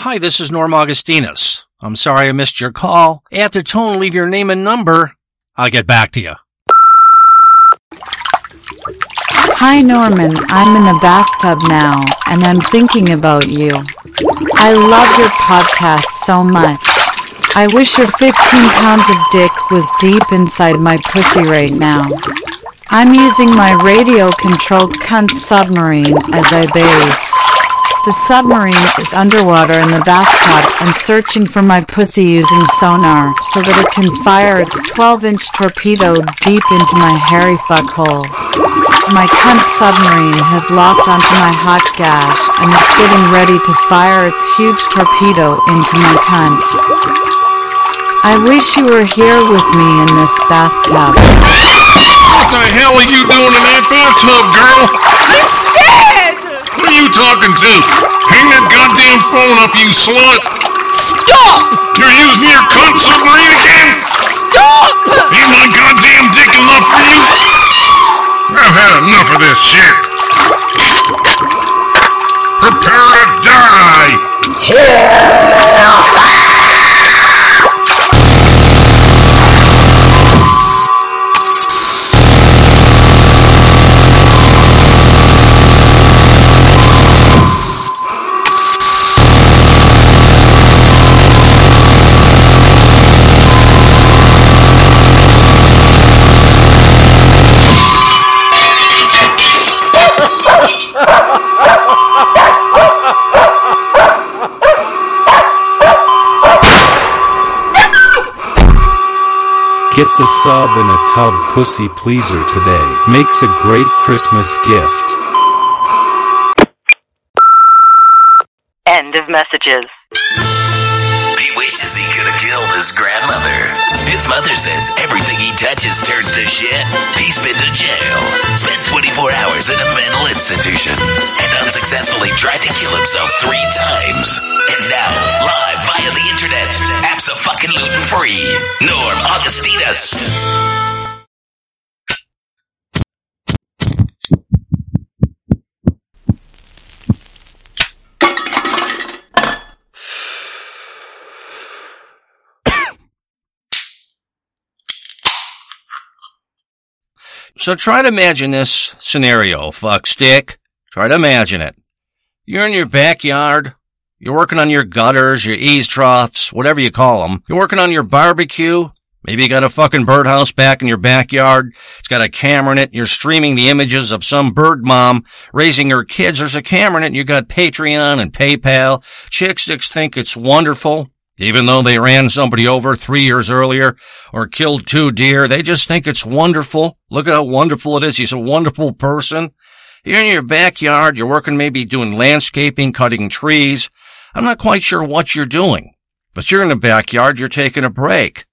Hi, this is Norm Augustinus. I'm sorry I missed your call. At the tone, leave your name and number. I'll get back to you. Hi Norman, I'm in the bathtub now, and I'm thinking about you. I love your podcast so much. I wish your 15 pounds of dick was deep inside my pussy right now. I'm using my radio controlled cunt submarine as I bathe. The submarine is underwater in the bathtub and searching for my pussy using sonar so that it can fire its 12 inch torpedo deep into my hairy fuck hole. My cunt submarine has locked onto my hot gash and it's getting ready to fire its huge torpedo into my cunt. I wish you were here with me in this bathtub. What the hell are you doing in that bathtub, girl? I'm scared! What are you talking to? Hang that goddamn phone up, you slut! Stop! You're using your cunt submarine again? Stop! Ain't my goddamn dick enough for you? I've had enough of this shit. Prepare to die! Get the sub in a tub pussy pleaser today. Makes a great Christmas gift. End of messages. He wishes he could have killed his grandmother. His mother says everything he touches turns to shit. He's been to jail, spent 24 hours in a mental institution, and unsuccessfully tried to kill himself three times. And now, live via the internet, abso-fucking-lootin' free, Norm Augustinus. So try to imagine this scenario, fuck stick. Try to imagine it. You're in your backyard. You're working on your gutters, your eaves troughs, whatever you call them. You're working on your barbecue. Maybe you got a fucking birdhouse back in your backyard. It's got a camera in it. You're streaming the images of some bird mom raising her kids. There's a camera in it. You got Patreon and PayPal. Chick sticks think it's wonderful. Even though they ran somebody over three years earlier or killed two deer, they just think it's wonderful. Look at how wonderful it is. He's a wonderful person. You're in your backyard. You're working maybe doing landscaping, cutting trees. I'm not quite sure what you're doing, but you're in the backyard. You're taking a break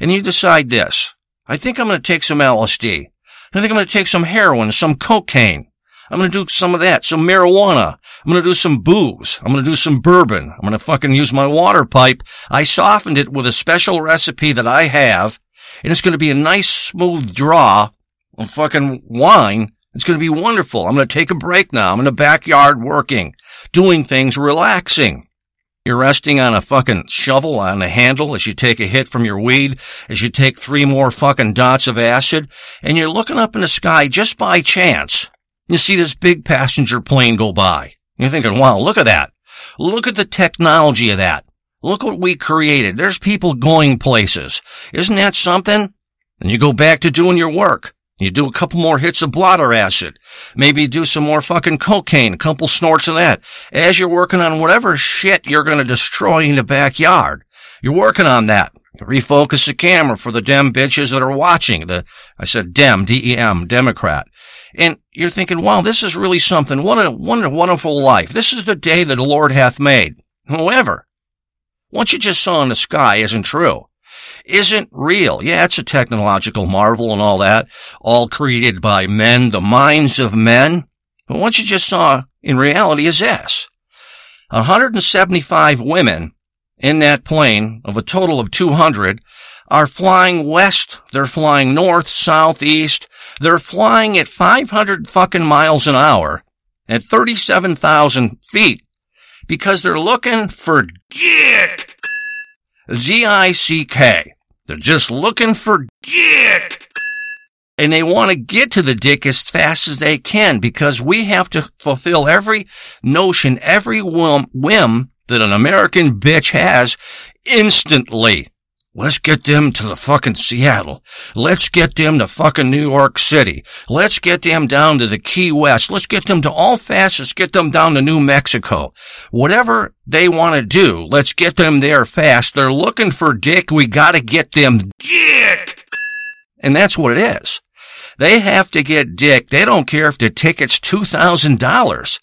and you decide this. I think I'm going to take some LSD. I think I'm going to take some heroin, some cocaine. I'm going to do some of that, some marijuana. I'm going to do some booze. I'm going to do some bourbon. I'm going to fucking use my water pipe. I softened it with a special recipe that I have, and it's going to be a nice smooth draw of fucking wine. It's going to be wonderful. I'm going to take a break now. I'm in the backyard working, doing things, relaxing. You're resting on a fucking shovel on a handle as you take a hit from your weed, as you take three more fucking dots of acid, and you're looking up in the sky just by chance. You see this big passenger plane go by. You're thinking, wow, look at that. Look at the technology of that. Look what we created. There's people going places. Isn't that something? And you go back to doing your work. You do a couple more hits of blotter acid. Maybe do some more fucking cocaine, a couple snorts of that. As you're working on whatever shit you're going to destroy in the backyard. You're working on that. Refocus the camera for the dem bitches that are watching. The, I said dem, D-E-M, Democrat. And you're thinking, wow, this is really something. What a, what a wonderful life. This is the day that the Lord hath made. However, what you just saw in the sky isn't true. Isn't real. Yeah, it's a technological marvel and all that, all created by men, the minds of men. But what you just saw in reality is this. 175 women in that plane of a total of 200 are flying west. They're flying north, south, east. They're flying at 500 fucking miles an hour at 37,000 feet. because they're looking for dick. Z-I-C-K. They're just looking for dick. And they want to get to the dick as fast as they can because we have to fulfill every notion, every whim, whim that an American bitch has instantly. Let's get them to the fucking Seattle. Let's get them to fucking New York City. Let's get them down to the Key West. Let's get them to all fast. Let's get them down to New Mexico. Whatever they want to do, let's get them there fast. They're looking for dick. We gotta get them dick. And that's what it is. They have to get dick. They don't care if the ticket's $2,000.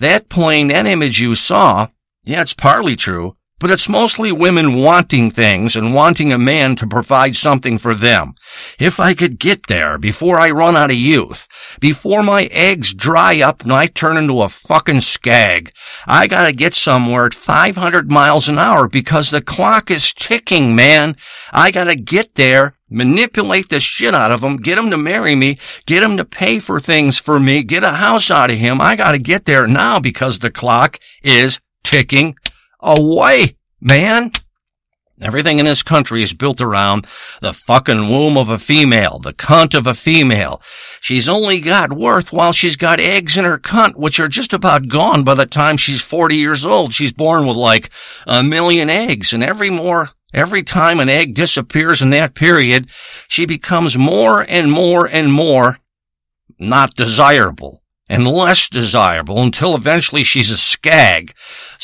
That plane, that image you saw, yeah, it's partly true, but it's mostly women wanting things and wanting a man to provide something for them. If I could get there before I run out of youth, before my eggs dry up and I turn into a fucking skag, I gotta get somewhere at 500 miles an hour because the clock is ticking, man. I gotta get there manipulate the shit out of him, get him to marry me, get him to pay for things for me, get a house out of him. I gotta get there now because the clock is ticking away, man. Everything in this country is built around the fucking womb of a female, the cunt of a female. She's only got worth while she's got eggs in her cunt, which are just about gone by the time she's 40 years old. She's born with like a million eggs, and every more Every time an egg disappears in that period, she becomes more and more and more not desirable and less desirable until eventually she's a skag.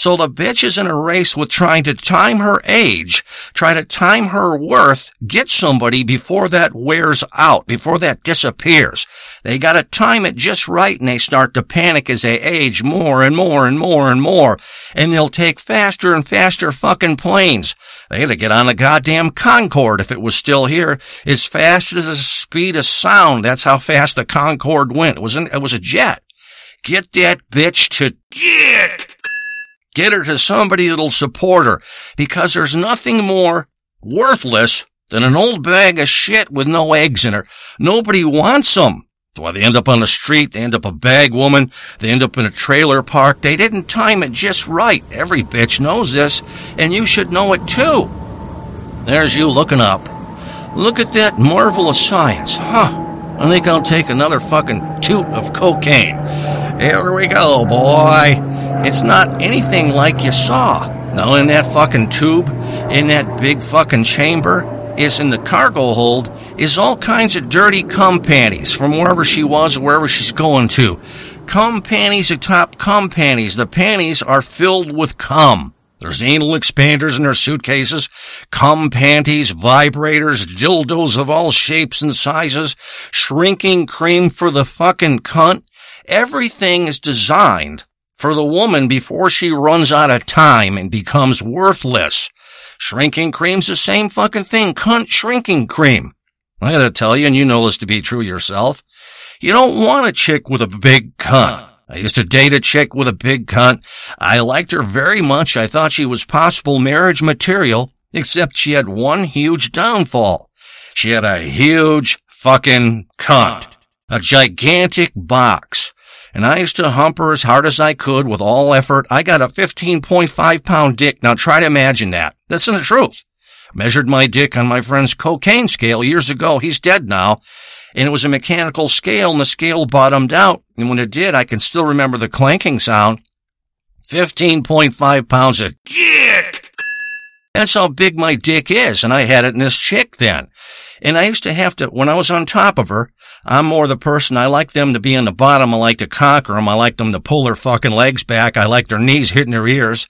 So the bitch is in a race with trying to time her age, try to time her worth, get somebody before that wears out, before that disappears. They gotta time it just right and they start to panic as they age more and more and more and more. And they'll take faster and faster fucking planes. They to get on the goddamn Concorde if it was still here, as fast as the speed of sound. That's how fast the Concorde went. It was an, it was a jet. Get that bitch to dick. Get her to somebody that'll support her because there's nothing more worthless than an old bag of shit with no eggs in her. Nobody wants them. Why they end up on the street, they end up a bag woman, they end up in a trailer park. They didn't time it just right. Every bitch knows this, and you should know it too. There's you looking up. Look at that marvelous science, huh? I think I'll take another fucking toot of cocaine. Here we go, boy. It's not anything like you saw. No, in that fucking tube, in that big fucking chamber, is in the cargo hold, is all kinds of dirty cum panties from wherever she was or wherever she's going to. Cum panties atop cum panties. The panties are filled with cum. There's anal expanders in her suitcases, cum panties, vibrators, dildos of all shapes and sizes, shrinking cream for the fucking cunt. Everything is designed for the woman before she runs out of time and becomes worthless. Shrinking cream's the same fucking thing. Cunt shrinking cream. I gotta tell you, and you know this to be true yourself, you don't want a chick with a big cunt. I used to date a chick with a big cunt. I liked her very much. I thought she was possible marriage material, except she had one huge downfall. She had a huge fucking cunt. A gigantic box. And I used to hump her as hard as I could with all effort. I got a 15.5 pound dick. Now try to imagine that. That's the truth. Measured my dick on my friend's cocaine scale years ago. He's dead now and it was a mechanical scale and the scale bottomed out. And when it did, I can still remember the clanking sound. 15.5 pounds of dick. That's how big my dick is. And I had it in this chick then. And I used to have to, when I was on top of her, I'm more the person, I like them to be on the bottom. I like to conquer them. I like them to pull their fucking legs back. I like their knees hitting their ears.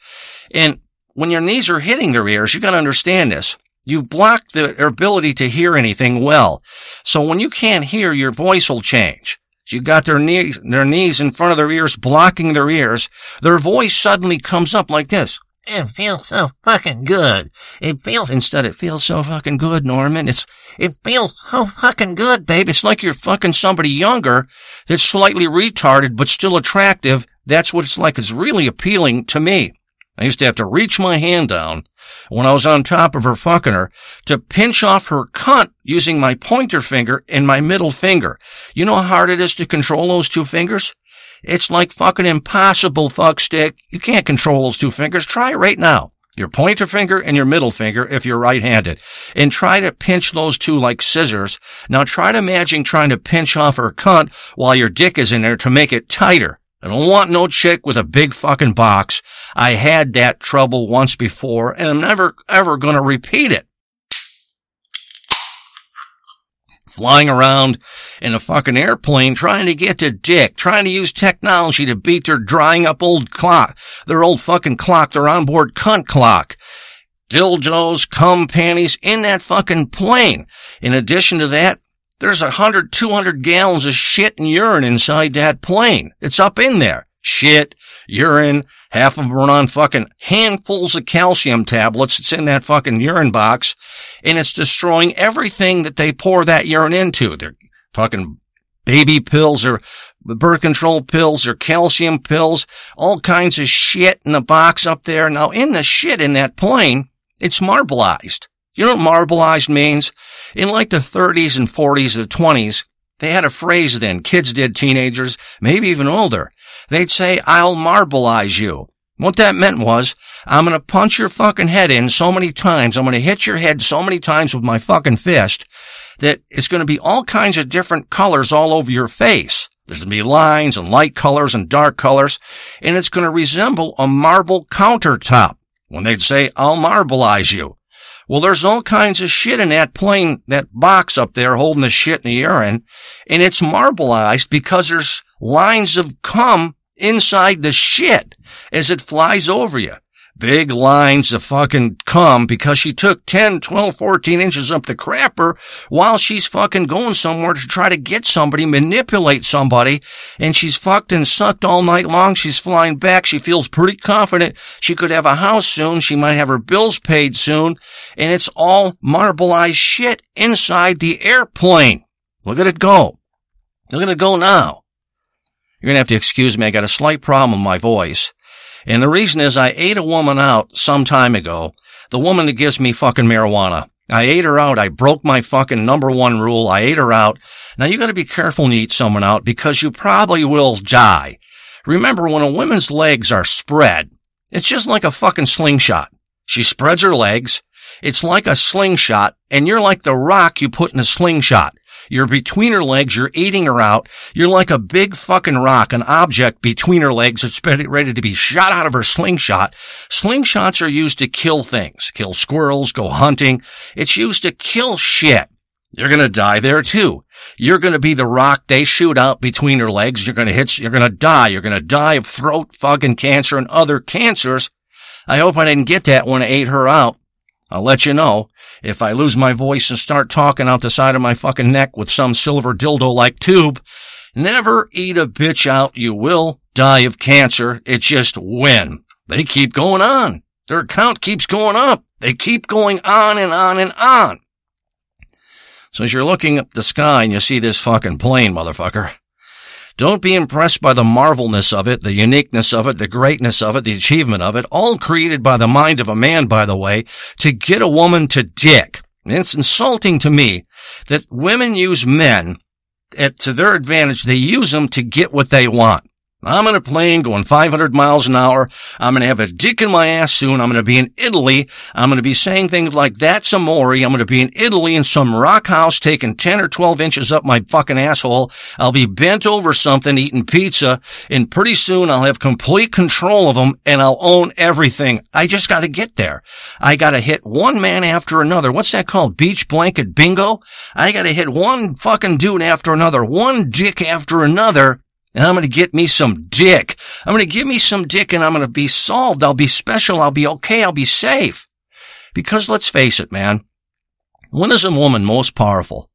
And when your knees are hitting their ears, you gotta understand this. You block their ability to hear anything well. So when you can't hear, your voice will change. You got their knees, their knees in front of their ears, blocking their ears. Their voice suddenly comes up like this. It feels so fucking good. It feels, instead it feels so fucking good, Norman. It's, it feels so fucking good, babe. It's like you're fucking somebody younger that's slightly retarded but still attractive. That's what it's like. It's really appealing to me. I used to have to reach my hand down when I was on top of her fucking her to pinch off her cunt using my pointer finger and my middle finger. You know how hard it is to control those two fingers? It's like fucking impossible, fuck stick. You can't control those two fingers. Try it right now. Your pointer finger and your middle finger if you're right-handed. And try to pinch those two like scissors. Now try to imagine trying to pinch off her cunt while your dick is in there to make it tighter. I don't want no chick with a big fucking box. I had that trouble once before and I'm never ever gonna repeat it. Flying around in a fucking airplane trying to get to dick, trying to use technology to beat their drying up old clock, their old fucking clock, their onboard cunt clock. Dildos, cum panties in that fucking plane. In addition to that, there's a hundred, two hundred gallons of shit and urine inside that plane. It's up in there. Shit, urine, half of them are on fucking handfuls of calcium tablets. It's in that fucking urine box and it's destroying everything that they pour that urine into. They're fucking baby pills or birth control pills or calcium pills, all kinds of shit in the box up there. Now in the shit in that plane, it's marbleized. You know what marbleized means? In like the 30s and 40s or 20s, they had a phrase then, kids did, teenagers, maybe even older. They'd say, I'll marbleize you. What that meant was, I'm gonna punch your fucking head in so many times, I'm gonna hit your head so many times with my fucking fist, that it's gonna be all kinds of different colors all over your face. There's gonna be lines and light colors and dark colors, and it's gonna resemble a marble countertop. When they'd say, I'll marbleize you. Well, there's all kinds of shit in that plane, that box up there holding the shit in the urine, and it's marbleized because there's lines of cum inside the shit as it flies over you. Big lines of fucking cum because she took 10, 12, 14 inches up the crapper while she's fucking going somewhere to try to get somebody, manipulate somebody, and she's fucked and sucked all night long. She's flying back. She feels pretty confident she could have a house soon. She might have her bills paid soon. And it's all marbleized shit inside the airplane. Look at it go. Look at it go now. You're going to have to excuse me. I got a slight problem with my voice. And the reason is I ate a woman out some time ago. The woman that gives me fucking marijuana. I ate her out. I broke my fucking number one rule. I ate her out. Now you gotta be careful when you eat someone out because you probably will die. Remember when a woman's legs are spread, it's just like a fucking slingshot. She spreads her legs. It's like a slingshot and you're like the rock you put in a slingshot. You're between her legs. You're eating her out. You're like a big fucking rock, an object between her legs that's ready to be shot out of her slingshot. Slingshots are used to kill things, kill squirrels, go hunting. It's used to kill shit. You're going to die there too. You're going to be the rock they shoot out between her legs. You're going to hit, you're going to die. You're going to die of throat fucking cancer and other cancers. I hope I didn't get that when I ate her out. I'll let you know if I lose my voice and start talking out the side of my fucking neck with some silver dildo-like tube. Never eat a bitch out. You will die of cancer. It's just when. They keep going on. Their count keeps going up. They keep going on and on and on. So as you're looking up the sky and you see this fucking plane, motherfucker, don't be impressed by the marvelness of it, the uniqueness of it, the greatness of it, the achievement of it, all created by the mind of a man, by the way, to get a woman to dick. And it's insulting to me that women use men at, to their advantage. They use them to get what they want. I'm in a plane going 500 miles an hour. I'm going to have a dick in my ass soon. I'm going to be in Italy. I'm going to be saying things like, that's amore. I'm going to be in Italy in some rock house taking 10 or 12 inches up my fucking asshole. I'll be bent over something eating pizza and pretty soon I'll have complete control of them and I'll own everything. I just got to get there. I got to hit one man after another. What's that called? Beach blanket bingo? I got to hit one fucking dude after another, one dick after another and I'm going to get me some dick. I'm going to give me some dick and I'm going to be solved. I'll be special. I'll be okay. I'll be safe. Because let's face it, man. When is a woman most powerful?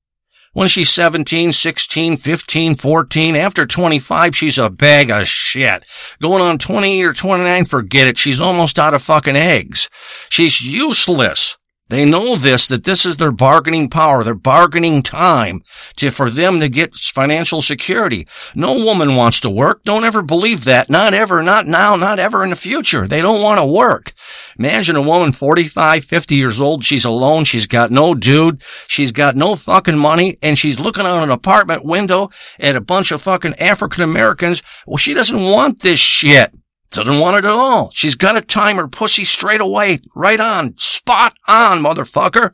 When she's 17, 16, 15, 14, after 25, she's a bag of shit. Going on 20 or 29, forget it. She's almost out of fucking eggs. She's useless. They know this, that this is their bargaining power, their bargaining time to, for them to get financial security. No woman wants to work. Don't ever believe that. Not ever, not now, not ever in the future. They don't want to work. Imagine a woman 45, 50 years old. She's alone. She's got no dude. She's got no fucking money and she's looking out an apartment window at a bunch of fucking African Americans. Well, she doesn't want this shit. Doesn't want it at all. She's got to time her pussy straight away. Right on. Spot on, motherfucker.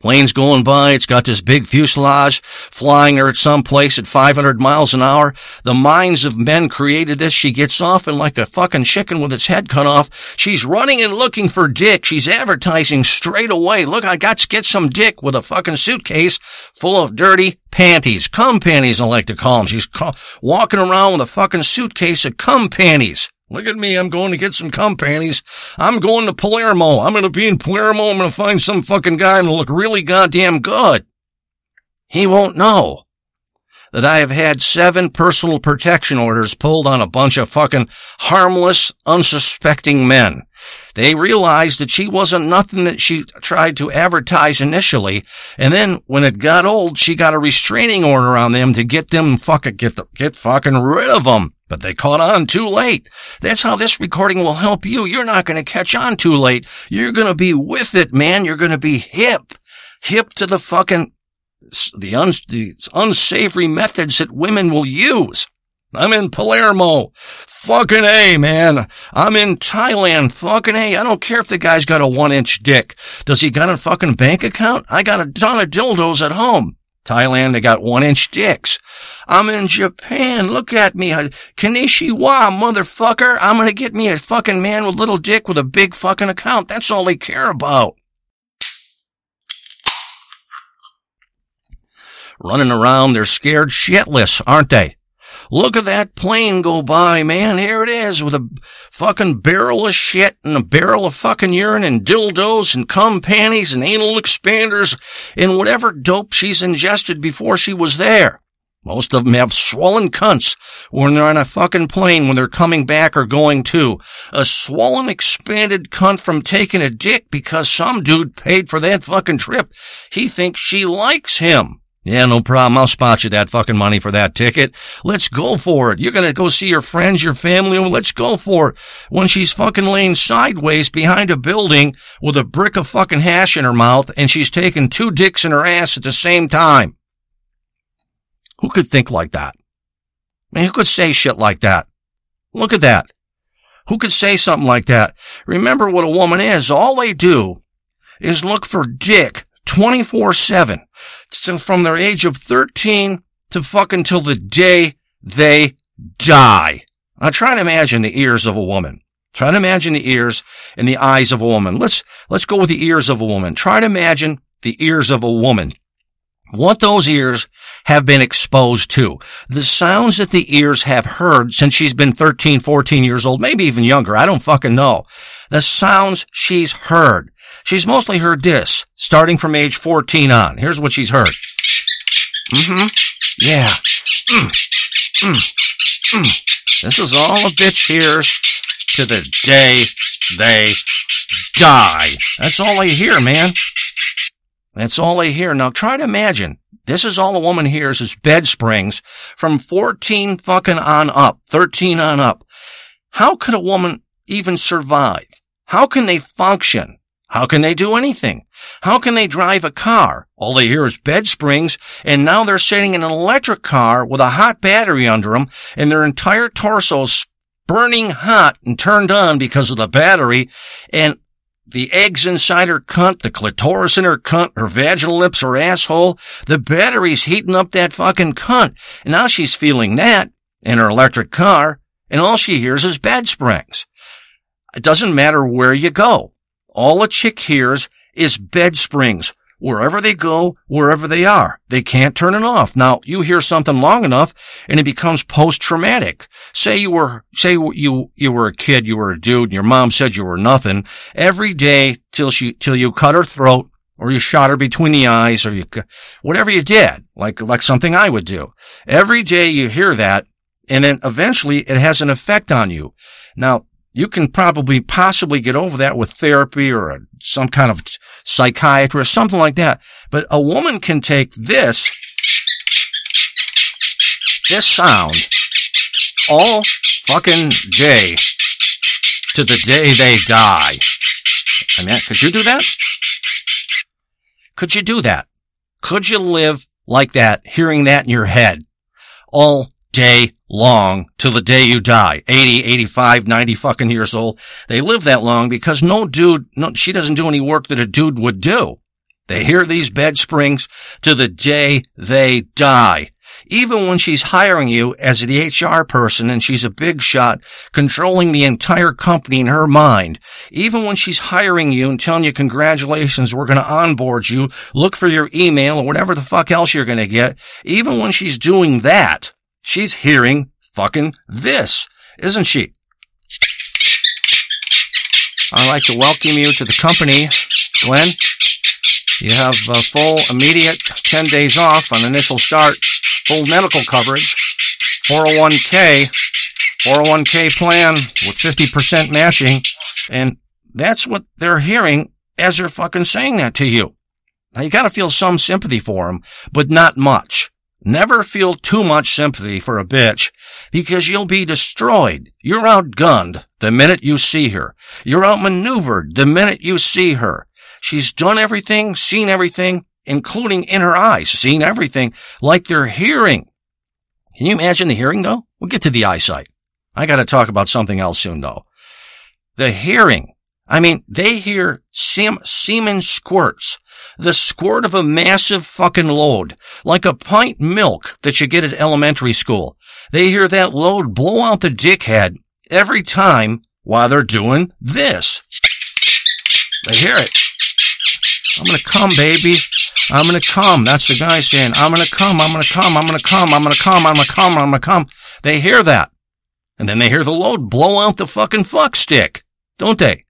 Plane's going by. It's got this big fuselage flying her at some place at 500 miles an hour. The minds of men created this. She gets off and like a fucking chicken with its head cut off. She's running and looking for dick. She's advertising straight away. Look, I got to get some dick with a fucking suitcase full of dirty panties. Cum panties, I like to call them. She's ca- walking around with a fucking suitcase of cum panties. Look at me. I'm going to get some cum panties. I'm going to Palermo. I'm going to be in Palermo. I'm going to find some fucking guy and look really goddamn good. He won't know that I have had seven personal protection orders pulled on a bunch of fucking harmless, unsuspecting men. They realized that she wasn't nothing that she tried to advertise initially. And then when it got old, she got a restraining order on them to get them fucking, get the, get fucking rid of them. But they caught on too late. That's how this recording will help you. You're not going to catch on too late. You're going to be with it, man. You're going to be hip. Hip to the fucking, the, un, the unsavory methods that women will use. I'm in Palermo. Fucking A, man. I'm in Thailand. Fucking A. I don't care if the guy's got a one inch dick. Does he got a fucking bank account? I got a ton of dildos at home. Thailand, they got one inch dicks. I'm in Japan. Look at me. Konnichiwa, motherfucker. I'm gonna get me a fucking man with little dick with a big fucking account. That's all they care about. Running around, they're scared shitless, aren't they? Look at that plane go by, man. Here it is with a fucking barrel of shit and a barrel of fucking urine and dildos and cum panties and anal expanders and whatever dope she's ingested before she was there. Most of them have swollen cunts when they're on a fucking plane when they're coming back or going to. A swollen, expanded cunt from taking a dick because some dude paid for that fucking trip. He thinks she likes him. Yeah, no problem. I'll spot you that fucking money for that ticket. Let's go for it. You're gonna go see your friends, your family. Let's go for it. When she's fucking laying sideways behind a building with a brick of fucking hash in her mouth and she's taking two dicks in her ass at the same time. Who could think like that? I mean, who could say shit like that? Look at that. Who could say something like that? Remember what a woman is. All they do is look for dick 24 7 from their age of 13 to fuck until the day they die. Now try to imagine the ears of a woman. Try to imagine the ears and the eyes of a woman. Let's, let's go with the ears of a woman. Try to imagine the ears of a woman. What those ears have been exposed to. The sounds that the ears have heard since she's been 13, 14 years old, maybe even younger. I don't fucking know. The sounds she's heard. She's mostly heard this, starting from age 14 on. Here's what she's heard. Mm-hmm. Yeah. Mm. Mm. Mm. This is all a bitch hears to the day they die. That's all they hear, man. That's all they hear. Now try to imagine. This is all a woman hears is bed springs from 14 fucking on up, 13 on up. How could a woman even survive? How can they function? How can they do anything? How can they drive a car? All they hear is bed springs, and now they're sitting in an electric car with a hot battery under them, and their entire torso's burning hot and turned on because of the battery, and the eggs inside her cunt, the clitoris in her cunt, her vaginal lips, her asshole, the battery's heating up that fucking cunt. And now she's feeling that in her electric car, and all she hears is bed springs. It doesn't matter where you go. All a chick hears is bed springs. Wherever they go, wherever they are, they can't turn it off. Now, you hear something long enough and it becomes post-traumatic. Say you were, say you, you were a kid, you were a dude, and your mom said you were nothing every day till she, till you cut her throat or you shot her between the eyes or you, whatever you did, like, like something I would do. Every day you hear that and then eventually it has an effect on you. Now, you can probably possibly get over that with therapy or a, some kind of psychiatrist, something like that. But a woman can take this, this sound all fucking day to the day they die. I mean, could you do that? Could you do that? Could you live like that, hearing that in your head all day long till the day you die? 80, 85, 90 fucking years old. They live that long because no dude, no, she doesn't do any work that a dude would do. They hear these bed springs to the day they die. Even when she's hiring you as the HR person and she's a big shot controlling the entire company in her mind, even when she's hiring you and telling you congratulations, we're going to onboard you, look for your email or whatever the fuck else you're going to get, even when she's doing that, she's hearing fucking this, isn't she? I'd like to welcome you to the company, Glenn. You have a full immediate 10 days off on initial start, full medical coverage, 401k, 401k plan with 50% matching. And that's what they're hearing as they're fucking saying that to you. Now you gotta feel some sympathy for them, but not much. Never feel too much sympathy for a bitch because you'll be destroyed. You're outgunned the minute you see her. You're outmaneuvered the minute you see her. She's done everything, seen everything, including in her eyes, seen everything like they're hearing. Can you imagine the hearing though? We'll get to the eyesight. I gotta talk about something else soon though. The hearing. I mean, they hear sem- semen squirts the squirt of a massive fucking load, like a pint milk that you get at elementary school. They hear that load blow out the dickhead every time while they're doing this. They hear it. I'm gonna come, baby. I'm gonna come. That's the guy saying, I'm gonna come, I'm gonna come, I'm gonna come, I'm gonna come, I'm gonna come, I'm gonna come. They hear that. And then they hear the load blow out the fucking fuck stick, don't they?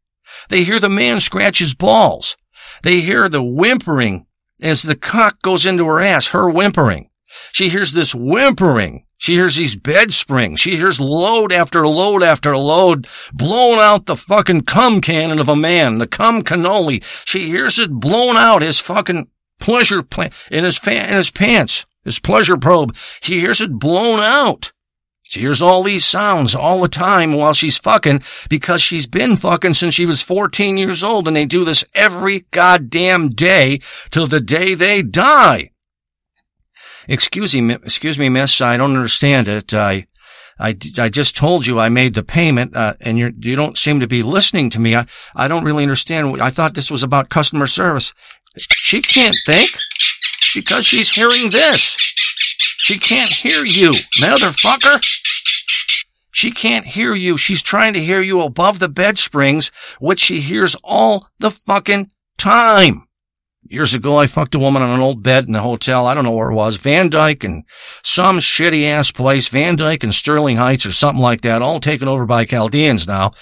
They hear the man scratch his balls. They hear the whimpering as the cock goes into her ass, her whimpering. She hears this whimpering. She hears these bed springs. She hears load after load after load blown out the fucking cum cannon of a man, the cum cannoli. She hears it blown out his fucking pleasure plant in his fan, in his pants, his pleasure probe. She hears it blown out. She hears all these sounds all the time while she's fucking because she's been fucking since she was 14 years old and they do this every goddamn day till the day they die. Excuse me, excuse me, miss. I don't understand it. I, I, I just told you I made the payment, uh, and you're, you don't seem to be listening to me. I, I don't really understand. I thought this was about customer service. She can't think because she's hearing this. She can't hear you, motherfucker. She can't hear you. She's trying to hear you above the bed springs, which she hears all the fucking time. Years ago, I fucked a woman on an old bed in a hotel. I don't know where it was. Van Dyke and some shitty ass place. Van Dyke and Sterling Heights or something like that. All taken over by Chaldeans now.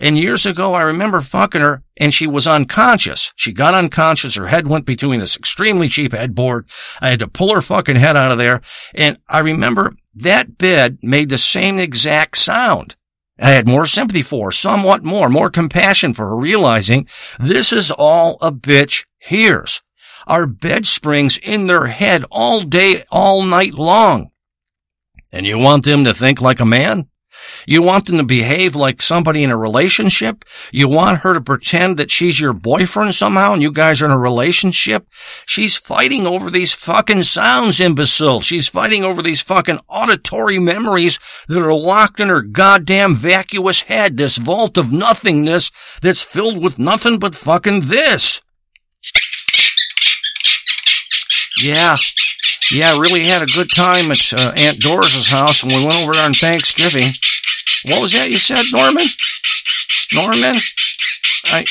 And years ago, I remember fucking her and she was unconscious. She got unconscious. Her head went between this extremely cheap headboard. I had to pull her fucking head out of there. And I remember that bed made the same exact sound. I had more sympathy for her, somewhat more, more compassion for her, realizing this is all a bitch hears. Our bed springs in their head all day, all night long. And you want them to think like a man? You want them to behave like somebody in a relationship? You want her to pretend that she's your boyfriend somehow and you guys are in a relationship? She's fighting over these fucking sounds, imbecile. She's fighting over these fucking auditory memories that are locked in her goddamn vacuous head, this vault of nothingness that's filled with nothing but fucking this. Yeah, yeah, really had a good time at uh, Aunt Doris's house when we went over there on Thanksgiving. What was that you said, Norman? Norman? I,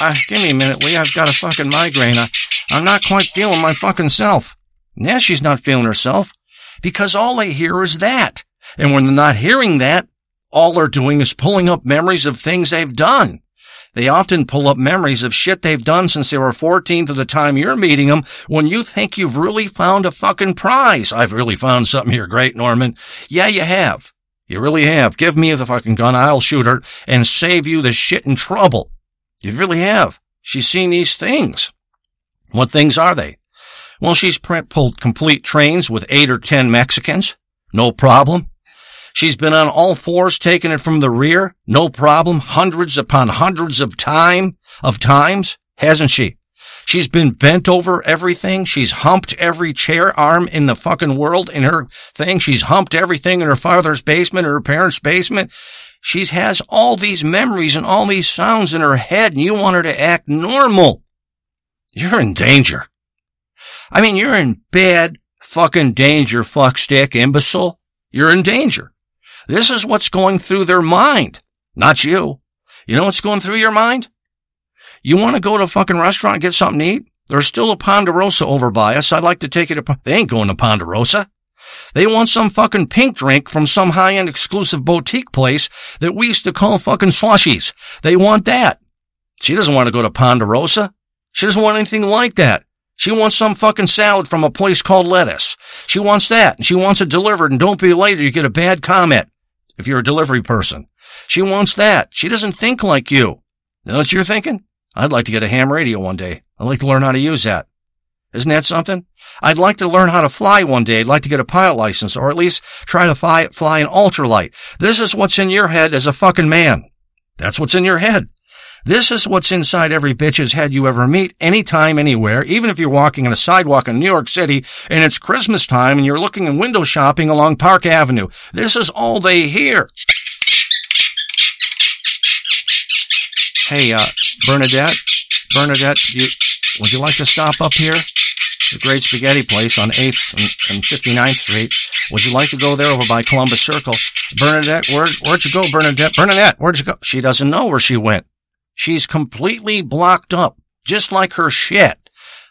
I, give me a minute, Lee. I've got a fucking migraine. I, I'm not quite feeling my fucking self. Yeah, she's not feeling herself because all they hear is that. And when they're not hearing that, all they're doing is pulling up memories of things they've done. They often pull up memories of shit they've done since they were 14 to the time you're meeting them when you think you've really found a fucking prize. I've really found something here great, Norman. Yeah, you have. You really have. Give me the fucking gun. I'll shoot her and save you the shit and trouble. You really have. She's seen these things. What things are they? Well, she's pulled complete trains with eight or ten Mexicans. No problem. She's been on all fours taking it from the rear. No problem. Hundreds upon hundreds of time, of times. Hasn't she? She's been bent over everything. She's humped every chair arm in the fucking world in her thing. She's humped everything in her father's basement or her parents' basement. She has all these memories and all these sounds in her head and you want her to act normal. You're in danger. I mean, you're in bad fucking danger, fuckstick, imbecile. You're in danger. This is what's going through their mind. Not you. You know what's going through your mind? You want to go to a fucking restaurant and get something to eat? There's still a Ponderosa over by us. I'd like to take you to, they ain't going to Ponderosa. They want some fucking pink drink from some high-end exclusive boutique place that we used to call fucking slushies. They want that. She doesn't want to go to Ponderosa. She doesn't want anything like that. She wants some fucking salad from a place called Lettuce. She wants that, and she wants it delivered, and don't be late or you get a bad comment if you're a delivery person. She wants that. She doesn't think like you. You know what you're thinking? I'd like to get a ham radio one day. I'd like to learn how to use that. Isn't that something? I'd like to learn how to fly one day. I'd like to get a pilot license or at least try to fly, fly an ultralight. This is what's in your head as a fucking man. That's what's in your head. This is what's inside every bitch's head you ever meet, anytime, anywhere, even if you're walking on a sidewalk in New York City and it's Christmas time and you're looking and window shopping along Park Avenue. This is all they hear. Hey, uh, Bernadette, Bernadette, you, would you like to stop up here? The great spaghetti place on 8th and, and 59th Street. Would you like to go there over by Columbus Circle? Bernadette, where, where'd you go, Bernadette? Bernadette, where'd you go? She doesn't know where she went. She's completely blocked up, just like her shit.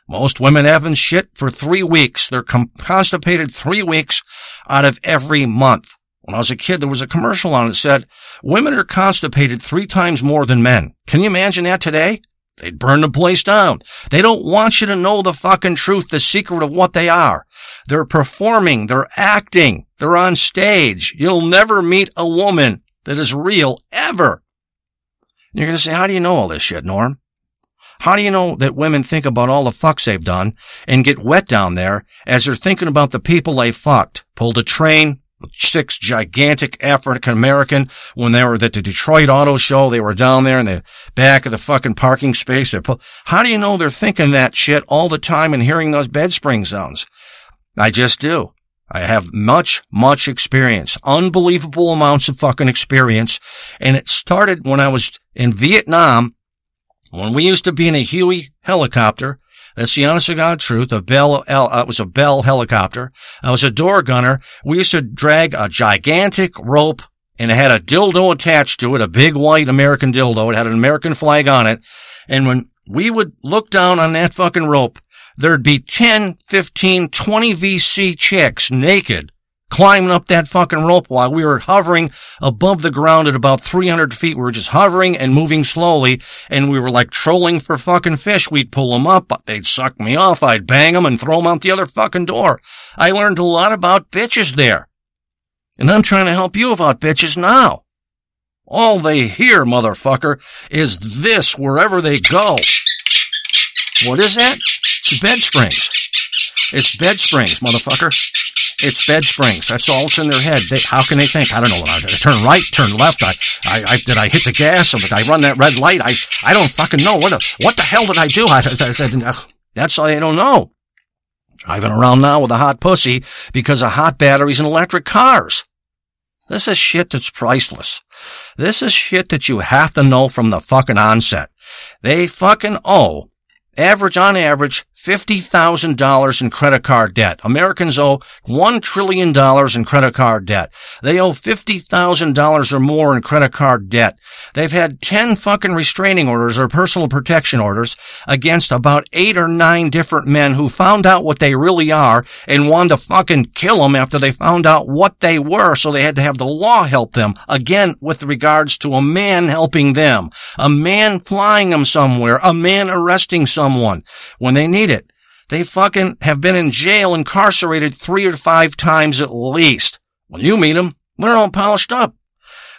Most women haven't shit for three weeks. They're constipated three weeks out of every month. When I was a kid, there was a commercial on it that said, women are constipated three times more than men. Can you imagine that today? They'd burn the place down. They don't want you to know the fucking truth, the secret of what they are. They're performing, they're acting, they're on stage. You'll never meet a woman that is real ever. And you're going to say, how do you know all this shit, Norm? How do you know that women think about all the fucks they've done and get wet down there as they're thinking about the people they fucked? Pulled a train, six gigantic African American when they were at the Detroit Auto Show. They were down there in the back of the fucking parking space. How do you know they're thinking that shit all the time and hearing those bed spring sounds? I just do. I have much, much experience, unbelievable amounts of fucking experience. And it started when I was in Vietnam, when we used to be in a Huey helicopter that's the honest to God truth. A Bell, uh, it was a Bell helicopter. I was a door gunner. We used to drag a gigantic rope and it had a dildo attached to it, a big white American dildo. It had an American flag on it. And when we would look down on that fucking rope, there'd be 10, 15, 20 VC chicks naked climbing up that fucking rope while we were hovering above the ground at about 300 feet. We were just hovering and moving slowly and we were like trolling for fucking fish. We'd pull them up. But they'd suck me off. I'd bang them and throw them out the other fucking door. I learned a lot about bitches there. And I'm trying to help you about bitches now. All they hear, motherfucker, is this wherever they go. What is that? It's bed springs. It's bed springs, motherfucker. It's bed springs. That's all that's in their head. They, how can they think? I don't know. I, I turn right, turn left. I, I, I, did I hit the gas? Or did I run that red light? I, I don't fucking know. What, what the hell did I do? I, I said, that's all they don't know. Driving around now with a hot pussy because of hot batteries and electric cars. This is shit that's priceless. This is shit that you have to know from the fucking onset. They fucking owe, average on average, $50,000 in credit card debt. Americans owe $1 trillion in credit card debt. They owe $50,000 or more in credit card debt. They've had 10 fucking restraining orders or personal protection orders against about eight or nine different men who found out what they really are and wanted to fucking kill them after they found out what they were. So they had to have the law help them. Again, with regards to a man helping them, a man flying them somewhere, a man arresting someone when they need it. They fucking have been in jail, incarcerated three or five times at least. When you meet them, They're all polished up.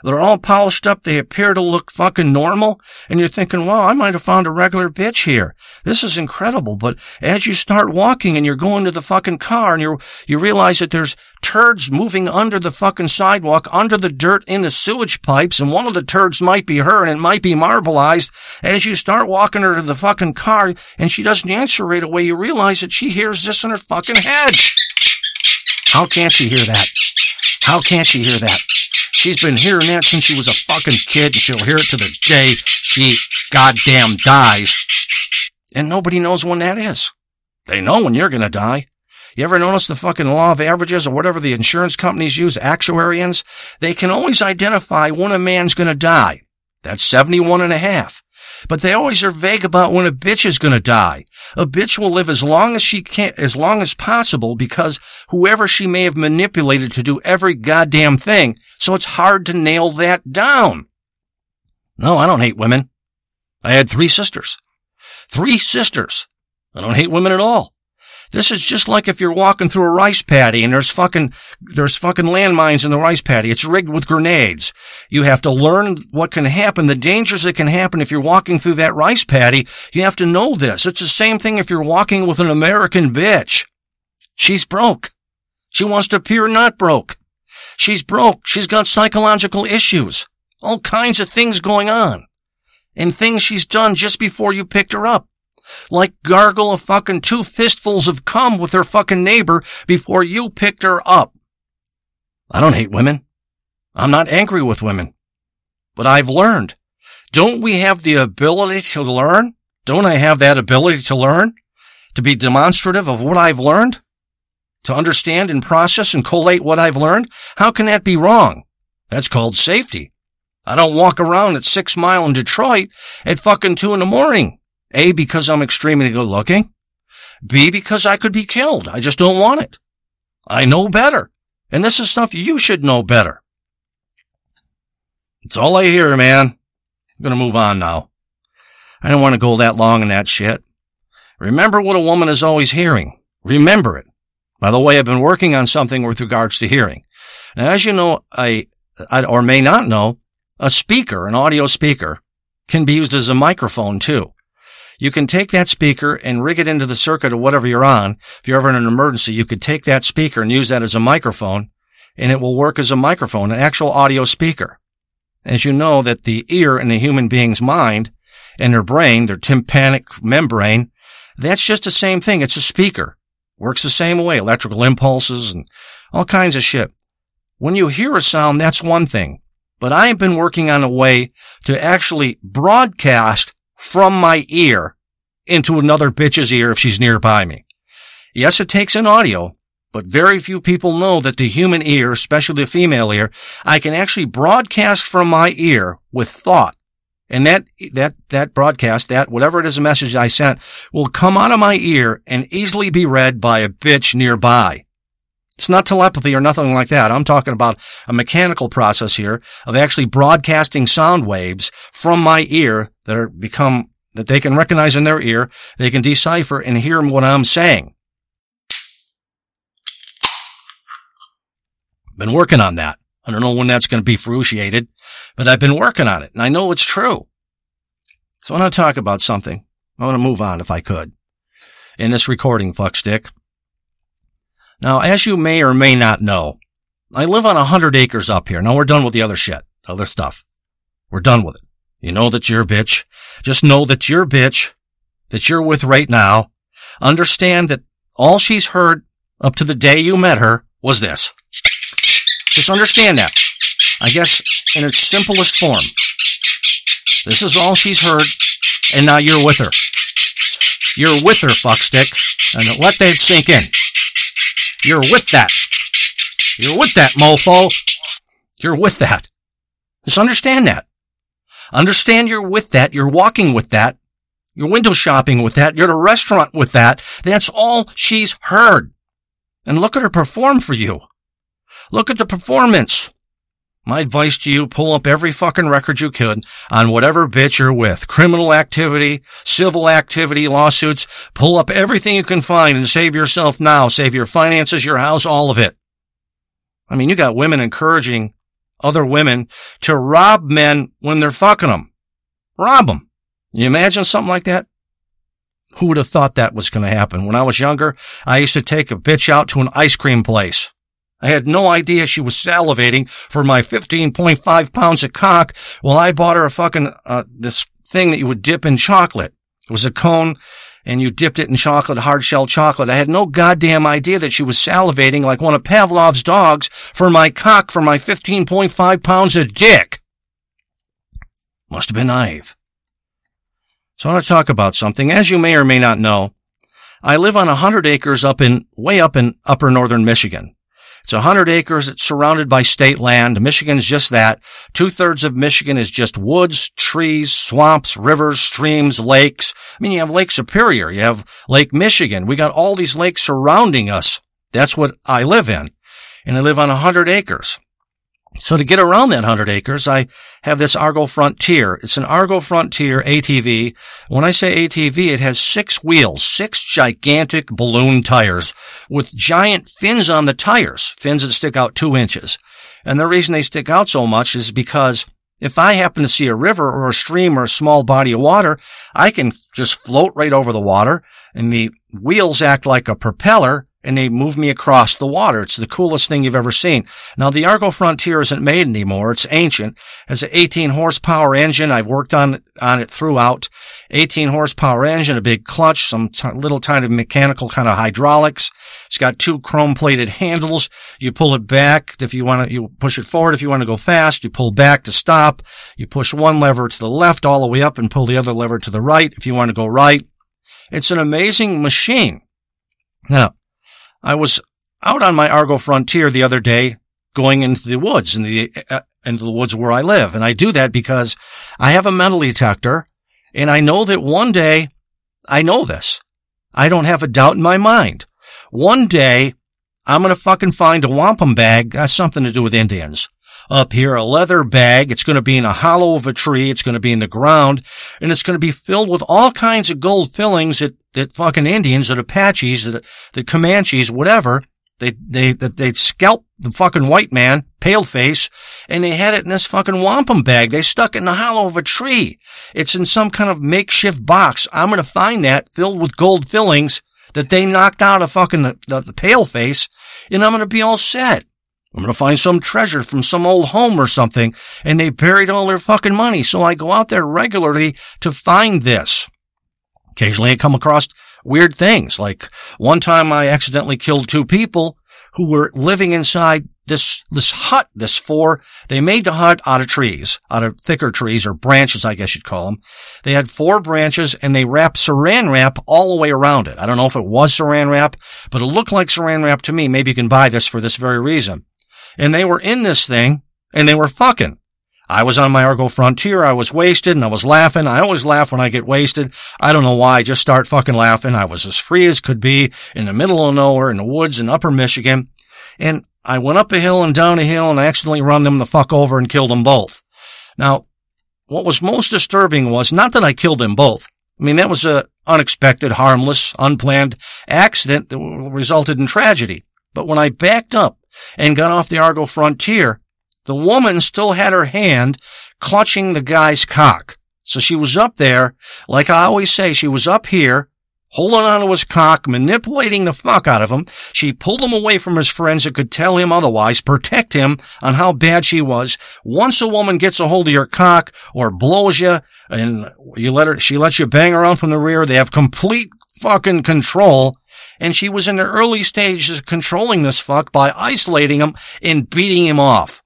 They're all polished up. They appear to look fucking normal. And you're thinking, wow, I might have found a regular bitch here. This is incredible. But as you start walking and you're going to the fucking car and you you realize that there's turds moving under the fucking sidewalk, under the dirt in the sewage pipes. And one of the turds might be her and it might be marbleized. As you start walking her to the fucking car and she doesn't answer right away, you realize that she hears this in her fucking head. How can't she hear that? How can't she hear that? She's been hearing that since she was a fucking kid, and she'll hear it to the day she goddamn dies. And nobody knows when that is. They know when you're gonna die. You ever notice the fucking law of averages or whatever the insurance companies use, actuarians? They can always identify when a man's gonna die. That's 71 and a half. But they always are vague about when a bitch is gonna die. A bitch will live as long as she can, as long as possible because whoever she may have manipulated to do every goddamn thing, so it's hard to nail that down. No, I don't hate women. I had three sisters. Three sisters. I don't hate women at all. This is just like if you're walking through a rice paddy and there's fucking, there's fucking landmines in the rice paddy. It's rigged with grenades. You have to learn what can happen, the dangers that can happen if you're walking through that rice paddy. You have to know this. It's the same thing if you're walking with an American bitch. She's broke. She wants to appear not broke. She's broke. She's got psychological issues. All kinds of things going on. And things she's done just before you picked her up like gargle a fucking two fistfuls of cum with her fucking neighbor before you picked her up. I don't hate women. I'm not angry with women. But I've learned. Don't we have the ability to learn? Don't I have that ability to learn? To be demonstrative of what I've learned? To understand and process and collate what I've learned? How can that be wrong? That's called safety. I don't walk around at Six Mile in Detroit at fucking two in the morning. A, because I'm extremely good looking. B, because I could be killed. I just don't want it. I know better. And this is stuff you should know better. It's all I hear, man. I'm gonna move on now. I don't want to go that long in that shit. Remember what a woman is always hearing. Remember it. By the way, I've been working on something with regards to hearing. Now, as you know, I, I or may not know, a speaker, an audio speaker, can be used as a microphone too. You can take that speaker and rig it into the circuit of whatever you're on. If you're ever in an emergency, you could take that speaker and use that as a microphone and it will work as a microphone, an actual audio speaker. As you know that the ear in the human being's mind and their brain, their tympanic membrane, that's just the same thing. It's a speaker. Works the same way. Electrical impulses and all kinds of shit. When you hear a sound, that's one thing. But I have been working on a way to actually broadcast from my ear into another bitch's ear if she's nearby me. Yes, it takes an audio, but very few people know that the human ear, especially the female ear, I can actually broadcast from my ear with thought. And that, that, that broadcast, that, whatever it is a message I sent, will come out of my ear and easily be read by a bitch nearby. It's not telepathy or nothing like that. I'm talking about a mechanical process here of actually broadcasting sound waves from my ear that are become, that they can recognize in their ear. They can decipher and hear what I'm saying. Been working on that. I don't know when that's going to be fruitiated, but I've been working on it and I know it's true. So I want to talk about something. I want to move on if I could in this recording, fuckstick. Now, as you may or may not know, I live on a hundred acres up here. Now we're done with the other shit, other stuff. We're done with it. You know that you're a bitch. Just know that your bitch that you're with right now. Understand that all she's heard up to the day you met her was this. Just understand that. I guess in its simplest form. This is all she's heard, and now you're with her. You're with her, fuckstick, and let that sink in. You're with that. You're with that, mofo. You're with that. Just understand that. Understand you're with that. You're walking with that. You're window shopping with that. You're at a restaurant with that. That's all she's heard. And look at her perform for you. Look at the performance. My advice to you, pull up every fucking record you could on whatever bitch you're with. Criminal activity, civil activity, lawsuits. Pull up everything you can find and save yourself now. Save your finances, your house, all of it. I mean, you got women encouraging other women to rob men when they're fucking them. Rob them. You imagine something like that? Who would have thought that was going to happen? When I was younger, I used to take a bitch out to an ice cream place. I had no idea she was salivating for my 15.5 pounds of cock while I bought her a fucking, uh, this thing that you would dip in chocolate. It was a cone and you dipped it in chocolate, hard shell chocolate. I had no goddamn idea that she was salivating like one of Pavlov's dogs for my cock for my 15.5 pounds of dick. Must have been naive. So I want to talk about something. As you may or may not know, I live on a hundred acres up in, way up in upper northern Michigan. It's a hundred acres. It's surrounded by state land. Michigan's just that. Two thirds of Michigan is just woods, trees, swamps, rivers, streams, lakes. I mean, you have Lake Superior. You have Lake Michigan. We got all these lakes surrounding us. That's what I live in. And I live on a hundred acres. So to get around that 100 acres, I have this Argo Frontier. It's an Argo Frontier ATV. When I say ATV, it has six wheels, six gigantic balloon tires with giant fins on the tires, fins that stick out two inches. And the reason they stick out so much is because if I happen to see a river or a stream or a small body of water, I can just float right over the water and the wheels act like a propeller and they move me across the water. It's the coolest thing you've ever seen. Now the Argo Frontier isn't made anymore. It's ancient. Has an 18 horsepower engine. I've worked on on it throughout. 18 horsepower engine, a big clutch, some t- little tiny mechanical kind of hydraulics. It's got two chrome plated handles. You pull it back if you want to, you push it forward if you want to go fast. You pull back to stop. You push one lever to the left all the way up and pull the other lever to the right if you want to go right. It's an amazing machine. Now, I was out on my Argo Frontier the other day going into the woods in the, uh, into the woods where I live. And I do that because I have a metal detector and I know that one day I know this. I don't have a doubt in my mind. One day I'm going to fucking find a wampum bag. That's something to do with Indians up here, a leather bag. It's going to be in a hollow of a tree. It's going to be in the ground and it's going to be filled with all kinds of gold fillings that, that fucking Indians, that Apaches, that, that Comanches, whatever, they, they, that they scalped the fucking white man, pale face, and they had it in this fucking wampum bag. They stuck it in the hollow of a tree. It's in some kind of makeshift box. I'm going to find that filled with gold fillings that they knocked out of fucking the, the, the pale face, and I'm going to be all set. I'm going to find some treasure from some old home or something, and they buried all their fucking money. So I go out there regularly to find this. Occasionally I come across weird things. Like one time I accidentally killed two people who were living inside this, this hut, this four, they made the hut out of trees, out of thicker trees or branches, I guess you'd call them. They had four branches and they wrapped saran wrap all the way around it. I don't know if it was saran wrap, but it looked like saran wrap to me. Maybe you can buy this for this very reason and they were in this thing and they were fucking. I was on my Argo Frontier. I was wasted and I was laughing. I always laugh when I get wasted. I don't know why. I just start fucking laughing. I was as free as could be in the middle of nowhere in the woods in upper Michigan. And I went up a hill and down a hill and I accidentally run them the fuck over and killed them both. Now, what was most disturbing was not that I killed them both. I mean, that was a unexpected, harmless, unplanned accident that resulted in tragedy. But when I backed up and got off the Argo frontier, the woman still had her hand clutching the guy's cock. So she was up there, like I always say, she was up here, holding on to his cock, manipulating the fuck out of him. She pulled him away from his friends that could tell him otherwise, protect him on how bad she was. Once a woman gets a hold of your cock or blows you and you let her, she lets you bang around from the rear, they have complete fucking control and she was in the early stages of controlling this fuck by isolating him and beating him off.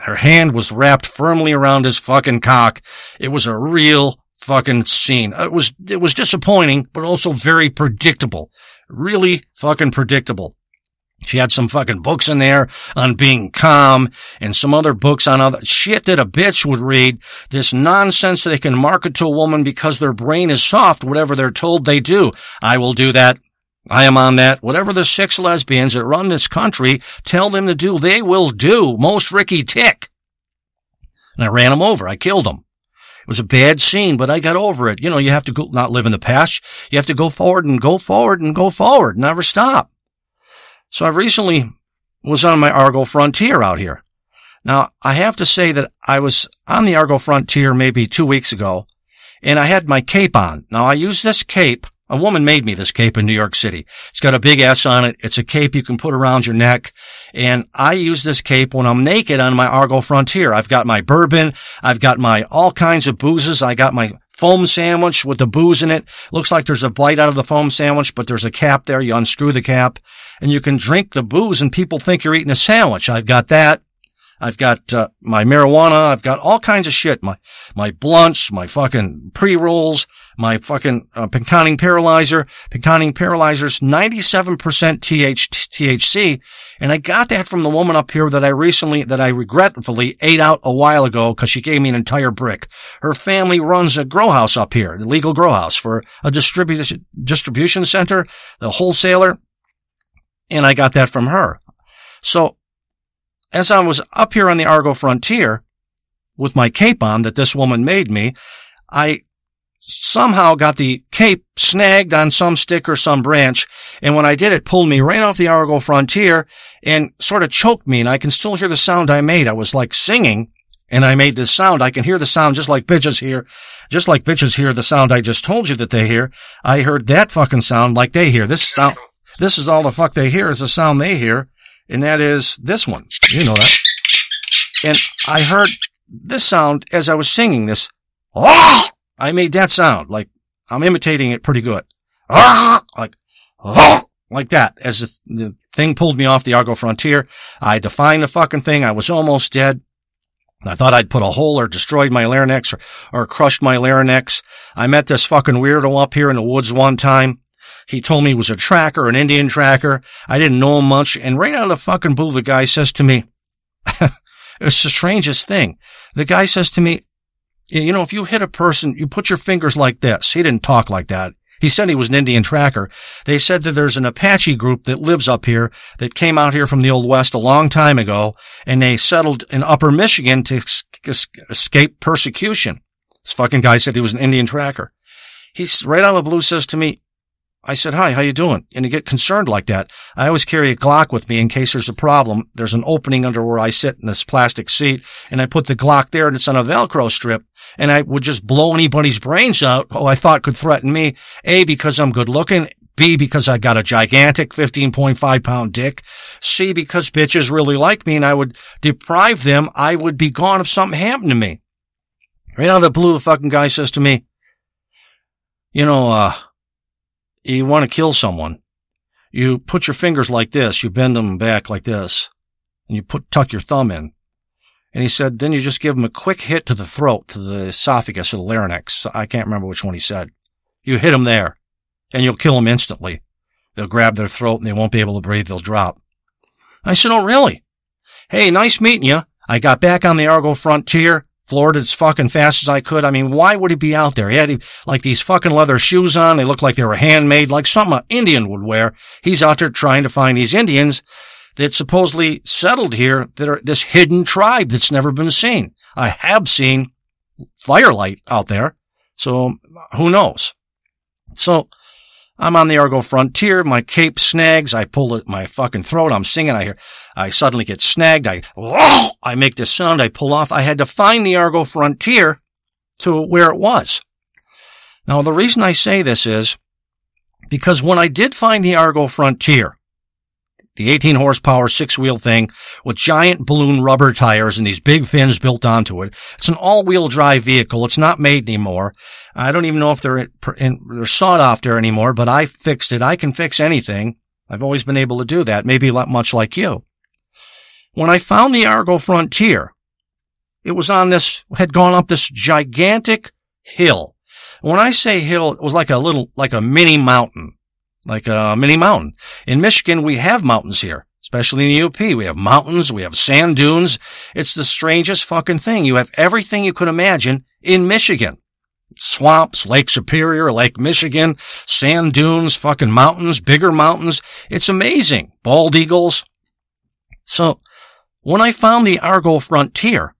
Her hand was wrapped firmly around his fucking cock. It was a real fucking scene. It was, it was disappointing, but also very predictable. Really fucking predictable. She had some fucking books in there on being calm and some other books on other shit that a bitch would read. This nonsense they can market to a woman because their brain is soft, whatever they're told they do. I will do that. I am on that. Whatever the six lesbians that run this country tell them to do, they will do. Most Ricky Tick. And I ran him over. I killed him. It was a bad scene, but I got over it. You know, you have to go, not live in the past. You have to go forward and go forward and go forward. Never stop. So I recently was on my Argo Frontier out here. Now, I have to say that I was on the Argo Frontier maybe two weeks ago, and I had my cape on. Now, I use this cape. A woman made me this cape in New York City. It's got a big S on it. It's a cape you can put around your neck. And I use this cape when I'm naked on my Argo Frontier. I've got my bourbon. I've got my all kinds of boozes. I got my foam sandwich with the booze in it. Looks like there's a bite out of the foam sandwich, but there's a cap there. You unscrew the cap and you can drink the booze and people think you're eating a sandwich. I've got that. I've got uh, my marijuana. I've got all kinds of shit. My my blunts, my fucking pre rolls, my fucking uh, Pinconning paralyzer. Pinconning paralyzer's ninety seven percent THC, and I got that from the woman up here that I recently that I regretfully ate out a while ago because she gave me an entire brick. Her family runs a grow house up here, the legal grow house for a distribution distribution center, the wholesaler, and I got that from her. So as I was up here on the Argo frontier with my cape on that this woman made me, I somehow got the cape snagged on some stick or some branch. And when I did, it pulled me right off the Argo frontier and sort of choked me. And I can still hear the sound I made. I was like singing and I made this sound. I can hear the sound just like bitches hear, just like bitches hear the sound I just told you that they hear. I heard that fucking sound like they hear. This sound, this is all the fuck they hear is the sound they hear and that is this one. You know that. And I heard this sound as I was singing this. Oh! I made that sound like I'm imitating it pretty good. Oh! Like, oh! like that as the, the thing pulled me off the Argo frontier. I defined the fucking thing. I was almost dead. I thought I'd put a hole or destroyed my larynx or, or crushed my larynx. I met this fucking weirdo up here in the woods one time. He told me he was a tracker, an Indian tracker. I didn't know him much. And right out of the fucking blue, the guy says to me, it's the strangest thing. The guy says to me, you know, if you hit a person, you put your fingers like this. He didn't talk like that. He said he was an Indian tracker. They said that there's an Apache group that lives up here that came out here from the Old West a long time ago, and they settled in Upper Michigan to escape persecution. This fucking guy said he was an Indian tracker. He's right out of the blue says to me, I said, hi, how you doing? And you get concerned like that. I always carry a Glock with me in case there's a problem. There's an opening under where I sit in this plastic seat and I put the Glock there and it's on a Velcro strip and I would just blow anybody's brains out who I thought could threaten me. A, because I'm good looking. B, because I got a gigantic 15.5 pound dick. C, because bitches really like me and I would deprive them. I would be gone if something happened to me. Right out of the blue, the fucking guy says to me, you know, uh, you want to kill someone, you put your fingers like this, you bend them back like this, and you put, tuck your thumb in. And he said, then you just give them a quick hit to the throat, to the esophagus or the larynx. I can't remember which one he said. You hit them there and you'll kill them instantly. They'll grab their throat and they won't be able to breathe. They'll drop. I said, Oh, really? Hey, nice meeting you. I got back on the Argo frontier floored as fucking fast as I could. I mean, why would he be out there? He had like these fucking leather shoes on. They looked like they were handmade, like something an Indian would wear. He's out there trying to find these Indians that supposedly settled here that are this hidden tribe that's never been seen. I have seen firelight out there. So who knows? So I'm on the Argo frontier. My cape snags. I pull it, my fucking throat. I'm singing. I hear, I suddenly get snagged. I, I make this sound. I pull off. I had to find the Argo frontier to where it was. Now, the reason I say this is because when I did find the Argo frontier, the 18 horsepower six wheel thing with giant balloon rubber tires and these big fins built onto it. It's an all wheel drive vehicle. It's not made anymore. I don't even know if they're, in, they're sought after anymore, but I fixed it. I can fix anything. I've always been able to do that, maybe not much like you. When I found the Argo Frontier, it was on this, had gone up this gigantic hill. When I say hill, it was like a little, like a mini mountain like a mini mountain. In Michigan, we have mountains here, especially in the UP. We have mountains, we have sand dunes. It's the strangest fucking thing. You have everything you could imagine in Michigan. Swamps, Lake Superior, Lake Michigan, sand dunes, fucking mountains, bigger mountains. It's amazing. Bald eagles. So when I found the Argo frontier,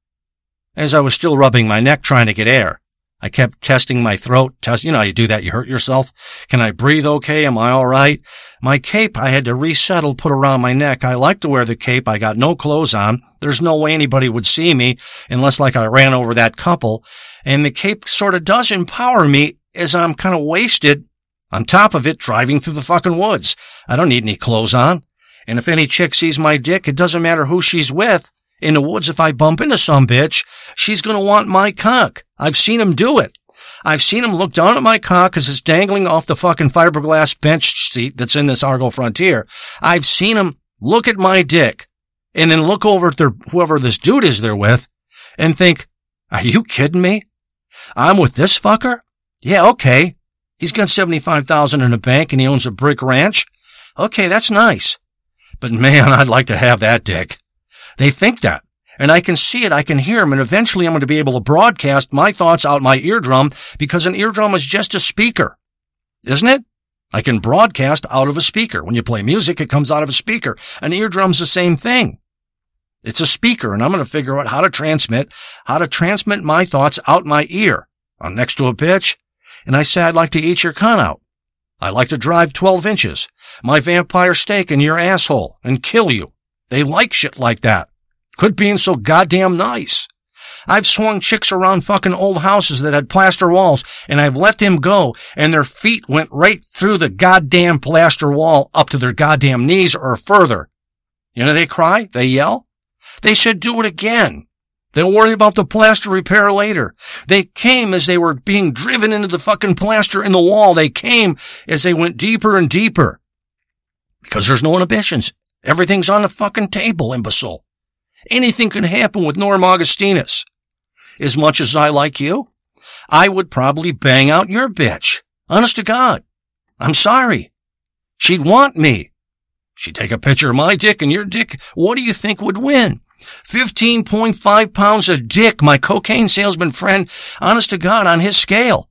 as I was still rubbing my neck trying to get air, I kept testing my throat. Test, you know you do that. You hurt yourself. Can I breathe okay? Am I all right? My cape, I had to resettle, put around my neck. I like to wear the cape. I got no clothes on. There's no way anybody would see me unless like I ran over that couple. And the cape sort of does empower me as I'm kind of wasted on top of it driving through the fucking woods. I don't need any clothes on. And if any chick sees my dick, it doesn't matter who she's with. In the woods, if I bump into some bitch, she's gonna want my cock. I've seen him do it. I've seen him look down at my cock as it's dangling off the fucking fiberglass bench seat that's in this Argo Frontier. I've seen him look at my dick and then look over at their, whoever this dude is they're with and think, are you kidding me? I'm with this fucker? Yeah, okay. He's got 75,000 in the bank and he owns a brick ranch. Okay, that's nice. But man, I'd like to have that dick. They think that. And I can see it, I can hear them, and eventually I'm going to be able to broadcast my thoughts out my eardrum because an eardrum is just a speaker. Isn't it? I can broadcast out of a speaker. When you play music, it comes out of a speaker. An eardrum's the same thing. It's a speaker, and I'm going to figure out how to transmit, how to transmit my thoughts out my ear. I'm next to a bitch, and I say I'd like to eat your cunt out. I'd like to drive 12 inches, my vampire steak in your asshole, and kill you. They like shit like that. Quit being so goddamn nice. I've swung chicks around fucking old houses that had plaster walls and I've let them go and their feet went right through the goddamn plaster wall up to their goddamn knees or further. You know, they cry, they yell. They should do it again. They'll worry about the plaster repair later. They came as they were being driven into the fucking plaster in the wall. They came as they went deeper and deeper. Because there's no inhibitions. Everything's on the fucking table, imbecile. Anything can happen with Norm Augustinus. As much as I like you, I would probably bang out your bitch. Honest to God. I'm sorry. She'd want me. She'd take a picture of my dick and your dick. What do you think would win? 15.5 pounds of dick, my cocaine salesman friend, honest to God, on his scale.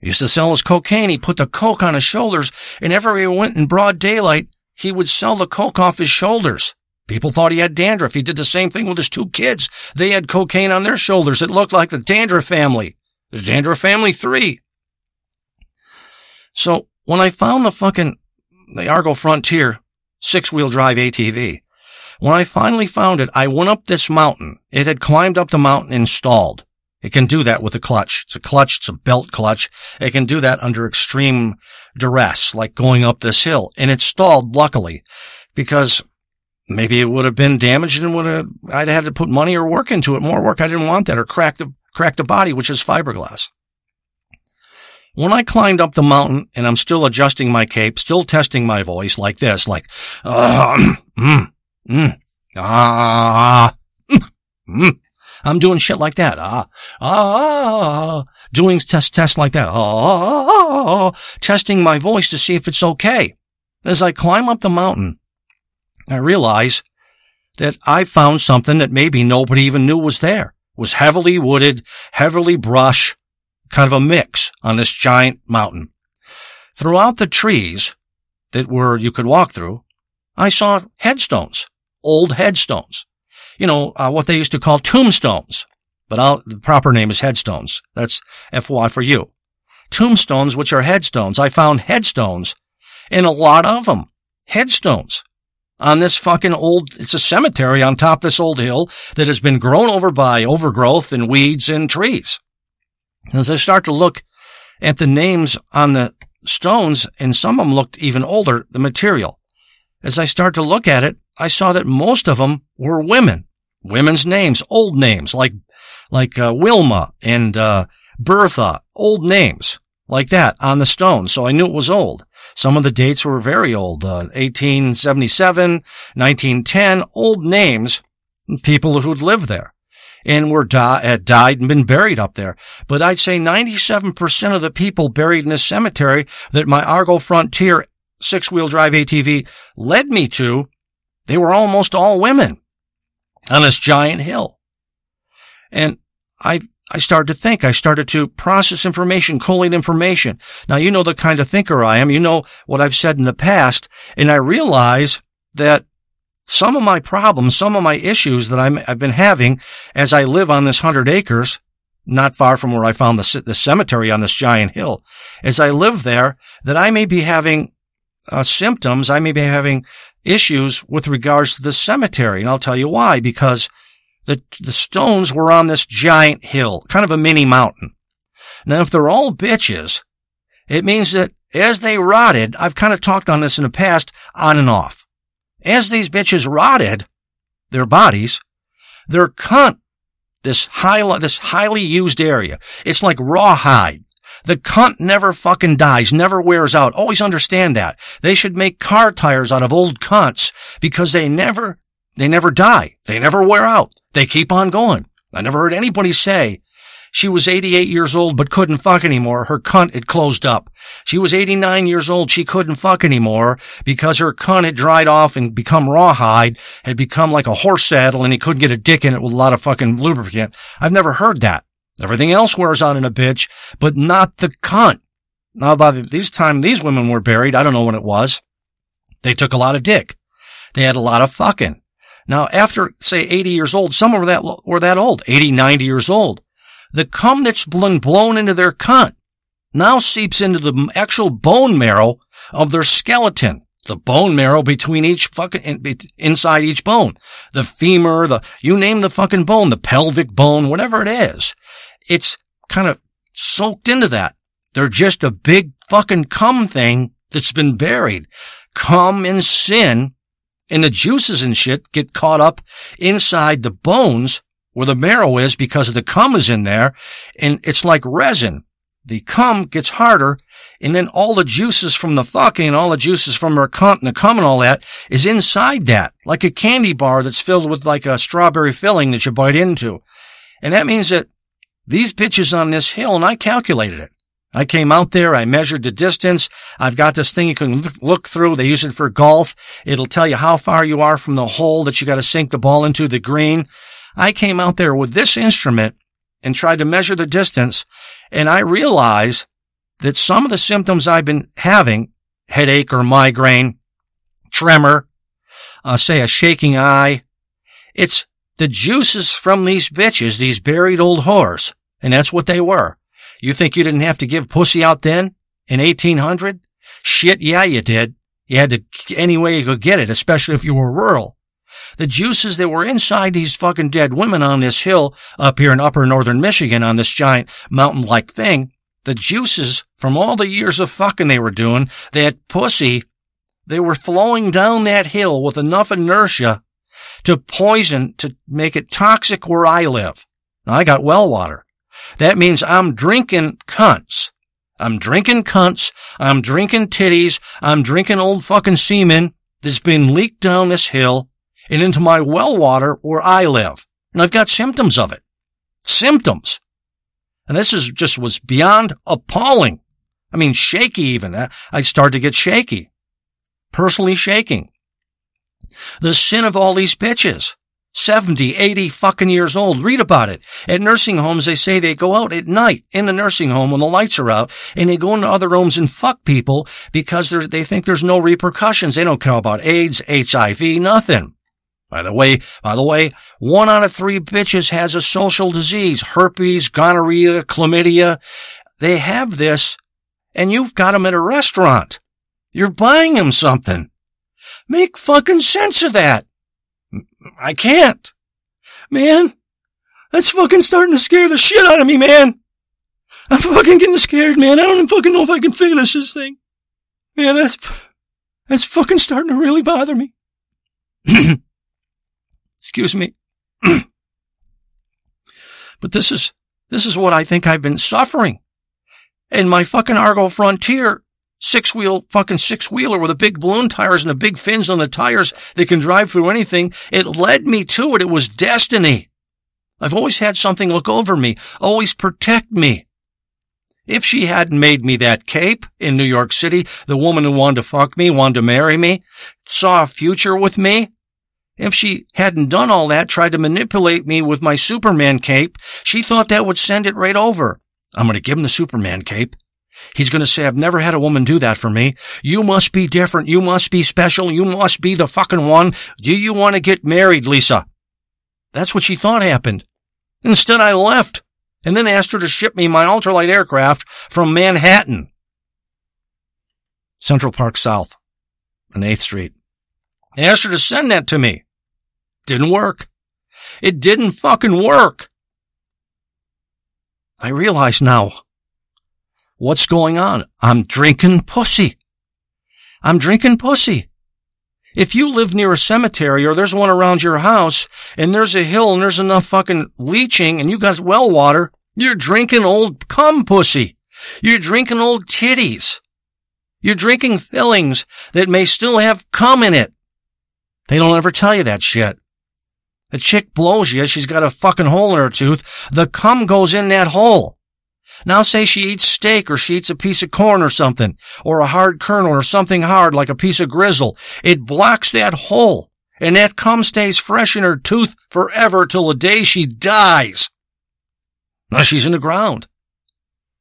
He used to sell his cocaine. He put the coke on his shoulders, and ever he went in broad daylight, he would sell the coke off his shoulders. People thought he had dandruff. He did the same thing with his two kids. They had cocaine on their shoulders. It looked like the Dandruff family. The Dandruff family three. So when I found the fucking, the Argo Frontier six wheel drive ATV, when I finally found it, I went up this mountain. It had climbed up the mountain and stalled. It can do that with a clutch. It's a clutch. It's a belt clutch. It can do that under extreme duress, like going up this hill. And it stalled, luckily, because maybe it would have been damaged and would have, I'd have had to put money or work into it, more work. I didn't want that or crack the, crack the body, which is fiberglass. When I climbed up the mountain and I'm still adjusting my cape, still testing my voice like this, like, uh, mm, ah, mm, mm. I'm doing shit like that. Ah, ah, doing test tests like that. Ah, testing my voice to see if it's okay. As I climb up the mountain, I realize that I found something that maybe nobody even knew was there. It was heavily wooded, heavily brush, kind of a mix on this giant mountain. Throughout the trees that were you could walk through, I saw headstones, old headstones. You know, uh, what they used to call tombstones, but I'll, the proper name is headstones. That's FY for you. Tombstones, which are headstones. I found headstones and a lot of them. Headstones on this fucking old, it's a cemetery on top of this old hill that has been grown over by overgrowth and weeds and trees. As I start to look at the names on the stones, and some of them looked even older, the material. As I start to look at it, I saw that most of them were women. Women's names, old names, like, like, uh, Wilma and, uh, Bertha, old names, like that on the stone. So I knew it was old. Some of the dates were very old, uh, 1877, 1910, old names, people who'd lived there and were di- had died and been buried up there. But I'd say 97% of the people buried in this cemetery that my Argo Frontier six-wheel drive ATV led me to, they were almost all women on this giant hill. And I I started to think. I started to process information, collate information. Now, you know the kind of thinker I am. You know what I've said in the past. And I realize that some of my problems, some of my issues that i have been having as I live on this hundred acres not far from where I found the, the cemetery on this giant hill. As I live there, that I may be having uh, symptoms, I may be having issues with regards to the cemetery. And I'll tell you why, because the, the stones were on this giant hill, kind of a mini mountain. Now, if they're all bitches, it means that as they rotted, I've kind of talked on this in the past, on and off. As these bitches rotted, their bodies, their cunt, this high, this highly used area, it's like rawhide. The cunt never fucking dies, never wears out. Always understand that. They should make car tires out of old cunts because they never, they never die. They never wear out. They keep on going. I never heard anybody say she was 88 years old but couldn't fuck anymore. Her cunt had closed up. She was 89 years old. She couldn't fuck anymore because her cunt had dried off and become rawhide, had become like a horse saddle and he couldn't get a dick in it with a lot of fucking lubricant. I've never heard that. Everything else wears out in a bitch, but not the cunt. Now, by this time these women were buried, I don't know when it was. They took a lot of dick. They had a lot of fucking. Now, after, say, 80 years old, some were that, were that old, 80, 90 years old. The cum that's been blown into their cunt now seeps into the actual bone marrow of their skeleton. The bone marrow between each fucking, inside each bone. The femur, the, you name the fucking bone, the pelvic bone, whatever it is. It's kind of soaked into that. They're just a big fucking cum thing that's been buried. Cum and sin and the juices and shit get caught up inside the bones where the marrow is because the cum is in there and it's like resin. The cum gets harder and then all the juices from the fucking and all the juices from her and the cum and all that is inside that, like a candy bar that's filled with like a strawberry filling that you bite into. And that means that these bitches on this hill, and I calculated it. I came out there, I measured the distance. I've got this thing you can look through. They use it for golf. It'll tell you how far you are from the hole that you got to sink the ball into the green. I came out there with this instrument and tried to measure the distance. And I realized that some of the symptoms I've been having, headache or migraine, tremor, uh, say a shaking eye, it's the juices from these bitches, these buried old whores. And that's what they were. You think you didn't have to give pussy out then in 1800? Shit, yeah, you did. You had to any way you could get it, especially if you were rural. The juices that were inside these fucking dead women on this hill up here in upper northern Michigan on this giant mountain-like thing, the juices from all the years of fucking they were doing, that pussy, they were flowing down that hill with enough inertia to poison, to make it toxic where I live. Now I got well water. That means I'm drinking cunts. I'm drinking cunts. I'm drinking titties. I'm drinking old fucking semen that's been leaked down this hill and into my well water where I live. And I've got symptoms of it. Symptoms. And this is just was beyond appalling. I mean, shaky even. I started to get shaky. Personally shaking. The sin of all these bitches. 70, 80 fucking years old. Read about it. At nursing homes, they say they go out at night in the nursing home when the lights are out and they go into other rooms and fuck people because they think there's no repercussions. They don't care about AIDS, HIV, nothing. By the way, by the way, one out of three bitches has a social disease, herpes, gonorrhea, chlamydia. They have this and you've got them at a restaurant. You're buying them something. Make fucking sense of that. I can't. Man, that's fucking starting to scare the shit out of me, man. I'm fucking getting scared, man. I don't even fucking know if I can finish this thing. Man, that's, that's fucking starting to really bother me. Excuse me. but this is, this is what I think I've been suffering. And my fucking Argo Frontier six wheel, fucking six wheeler with the big balloon tires and the big fins on the tires that can drive through anything. It led me to it. It was destiny. I've always had something look over me, always protect me. If she hadn't made me that cape in New York City, the woman who wanted to fuck me, wanted to marry me, saw a future with me, if she hadn't done all that, tried to manipulate me with my Superman cape, she thought that would send it right over. I'm going to give him the Superman cape. He's going to say, I've never had a woman do that for me. You must be different. You must be special. You must be the fucking one. Do you want to get married, Lisa? That's what she thought happened. Instead, I left. and then asked her to ship me my ultralight aircraft from Manhattan. Central Park South on 8th Street. I asked her to send that to me. Didn't work. It didn't fucking work. I realize now what's going on. I'm drinking pussy. I'm drinking pussy. If you live near a cemetery or there's one around your house and there's a hill and there's enough fucking leaching and you got well water, you're drinking old cum pussy. You're drinking old titties. You're drinking fillings that may still have cum in it. They don't ever tell you that shit. The chick blows you, she's got a fucking hole in her tooth, the cum goes in that hole. Now say she eats steak or she eats a piece of corn or something, or a hard kernel or something hard like a piece of grizzle. It blocks that hole, and that cum stays fresh in her tooth forever till the day she dies. Now she's in the ground.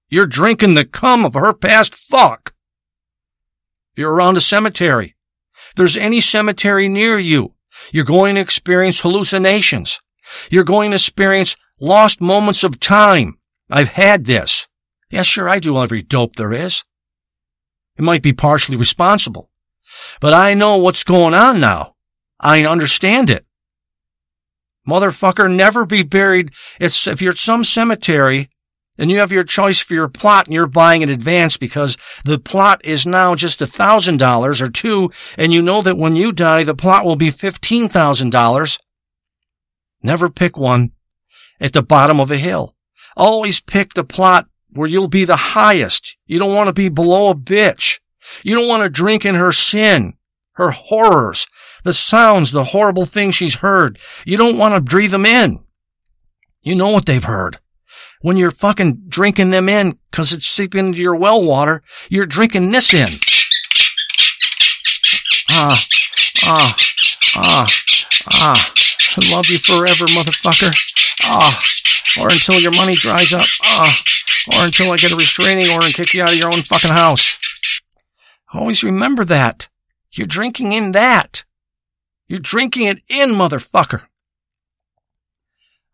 You're drinking the cum of her past fuck. If you're around a cemetery, there's any cemetery near you, you're going to experience hallucinations. You're going to experience lost moments of time. I've had this. Yeah, sure, I do every dope there is. It might be partially responsible, but I know what's going on now. I understand it. Motherfucker, never be buried. It's, if you're at some cemetery and you have your choice for your plot and you're buying in advance because the plot is now just a thousand dollars or two and you know that when you die the plot will be fifteen thousand dollars. Never pick one at the bottom of a hill. Always pick the plot where you'll be the highest. You don't want to be below a bitch. You don't want to drink in her sin, her horrors, the sounds, the horrible things she's heard. You don't want to breathe them in. You know what they've heard. When you're fucking drinking them in because it's seeping into your well water, you're drinking this in. Ah, ah, ah, ah. I love you forever, motherfucker. Ah or until your money dries up, Ah, or until I get a restraining order and kick you out of your own fucking house. Always remember that. You're drinking in that. You're drinking it in, motherfucker.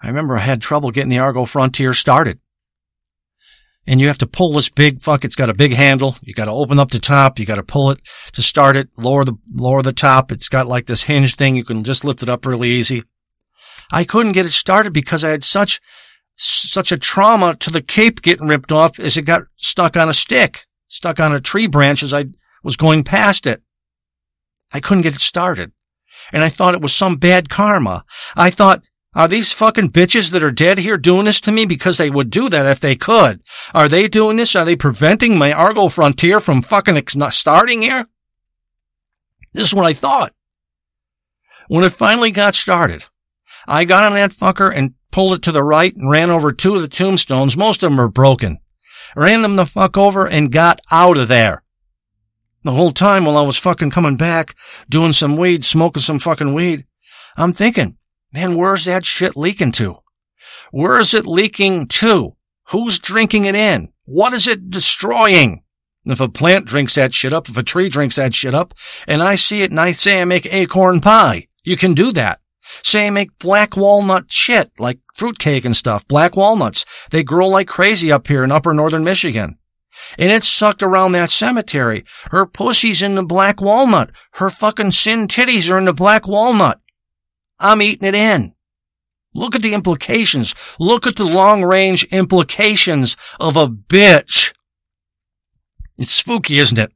I remember I had trouble getting the Argo Frontier started. And you have to pull this big fuck. It's got a big handle. You got to open up the top. You got to pull it to start it. Lower the lower the top. It's got like this hinge thing. You can just lift it up really easy. I couldn't get it started because I had such such a trauma to the cape getting ripped off as it got stuck on a stick, stuck on a tree branch as I was going past it. I couldn't get it started. And I thought it was some bad karma. I thought, are these fucking bitches that are dead here doing this to me because they would do that if they could? Are they doing this? Are they preventing my Argo Frontier from fucking ex- starting here? This is what I thought. When it finally got started, I got on that fucker and pulled it to the right and ran over two of the tombstones. Most of them are broken. Ran them the fuck over and got out of there. The whole time while I was fucking coming back, doing some weed, smoking some fucking weed, I'm thinking, man, where's that shit leaking to? Where is it leaking to? Who's drinking it in? What is it destroying? If a plant drinks that shit up, if a tree drinks that shit up, and I see it and I say I make acorn pie, you can do that. Say I make black walnut shit, like fruitcake and stuff, black walnuts. They grow like crazy up here in upper northern Michigan. And it's sucked around that cemetery. Her pussy's in the black walnut. Her fucking sin titties are in the black walnut. I'm eating it in. Look at the implications. Look at the long range implications of a bitch. It's spooky, isn't it?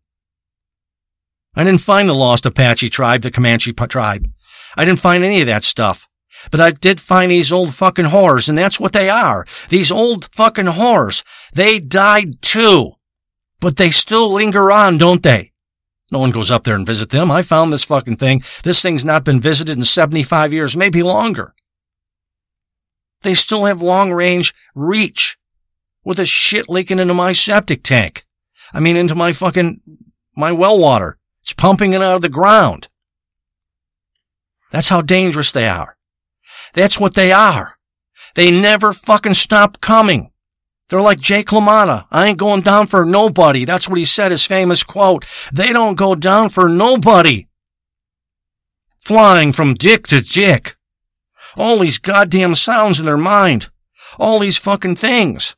I didn't find the lost Apache tribe, the Comanche tribe. I didn't find any of that stuff. But I did find these old fucking whores, and that's what they are. These old fucking whores. They died too. But they still linger on, don't they? No one goes up there and visit them. I found this fucking thing. This thing's not been visited in 75 years, maybe longer. They still have long range reach with a shit leaking into my septic tank. I mean, into my fucking, my well water. It's pumping it out of the ground. That's how dangerous they are. That's what they are. They never fucking stop coming. They're like Jake LaMotta. I ain't going down for nobody. That's what he said, his famous quote. They don't go down for nobody. Flying from dick to dick. All these goddamn sounds in their mind. all these fucking things.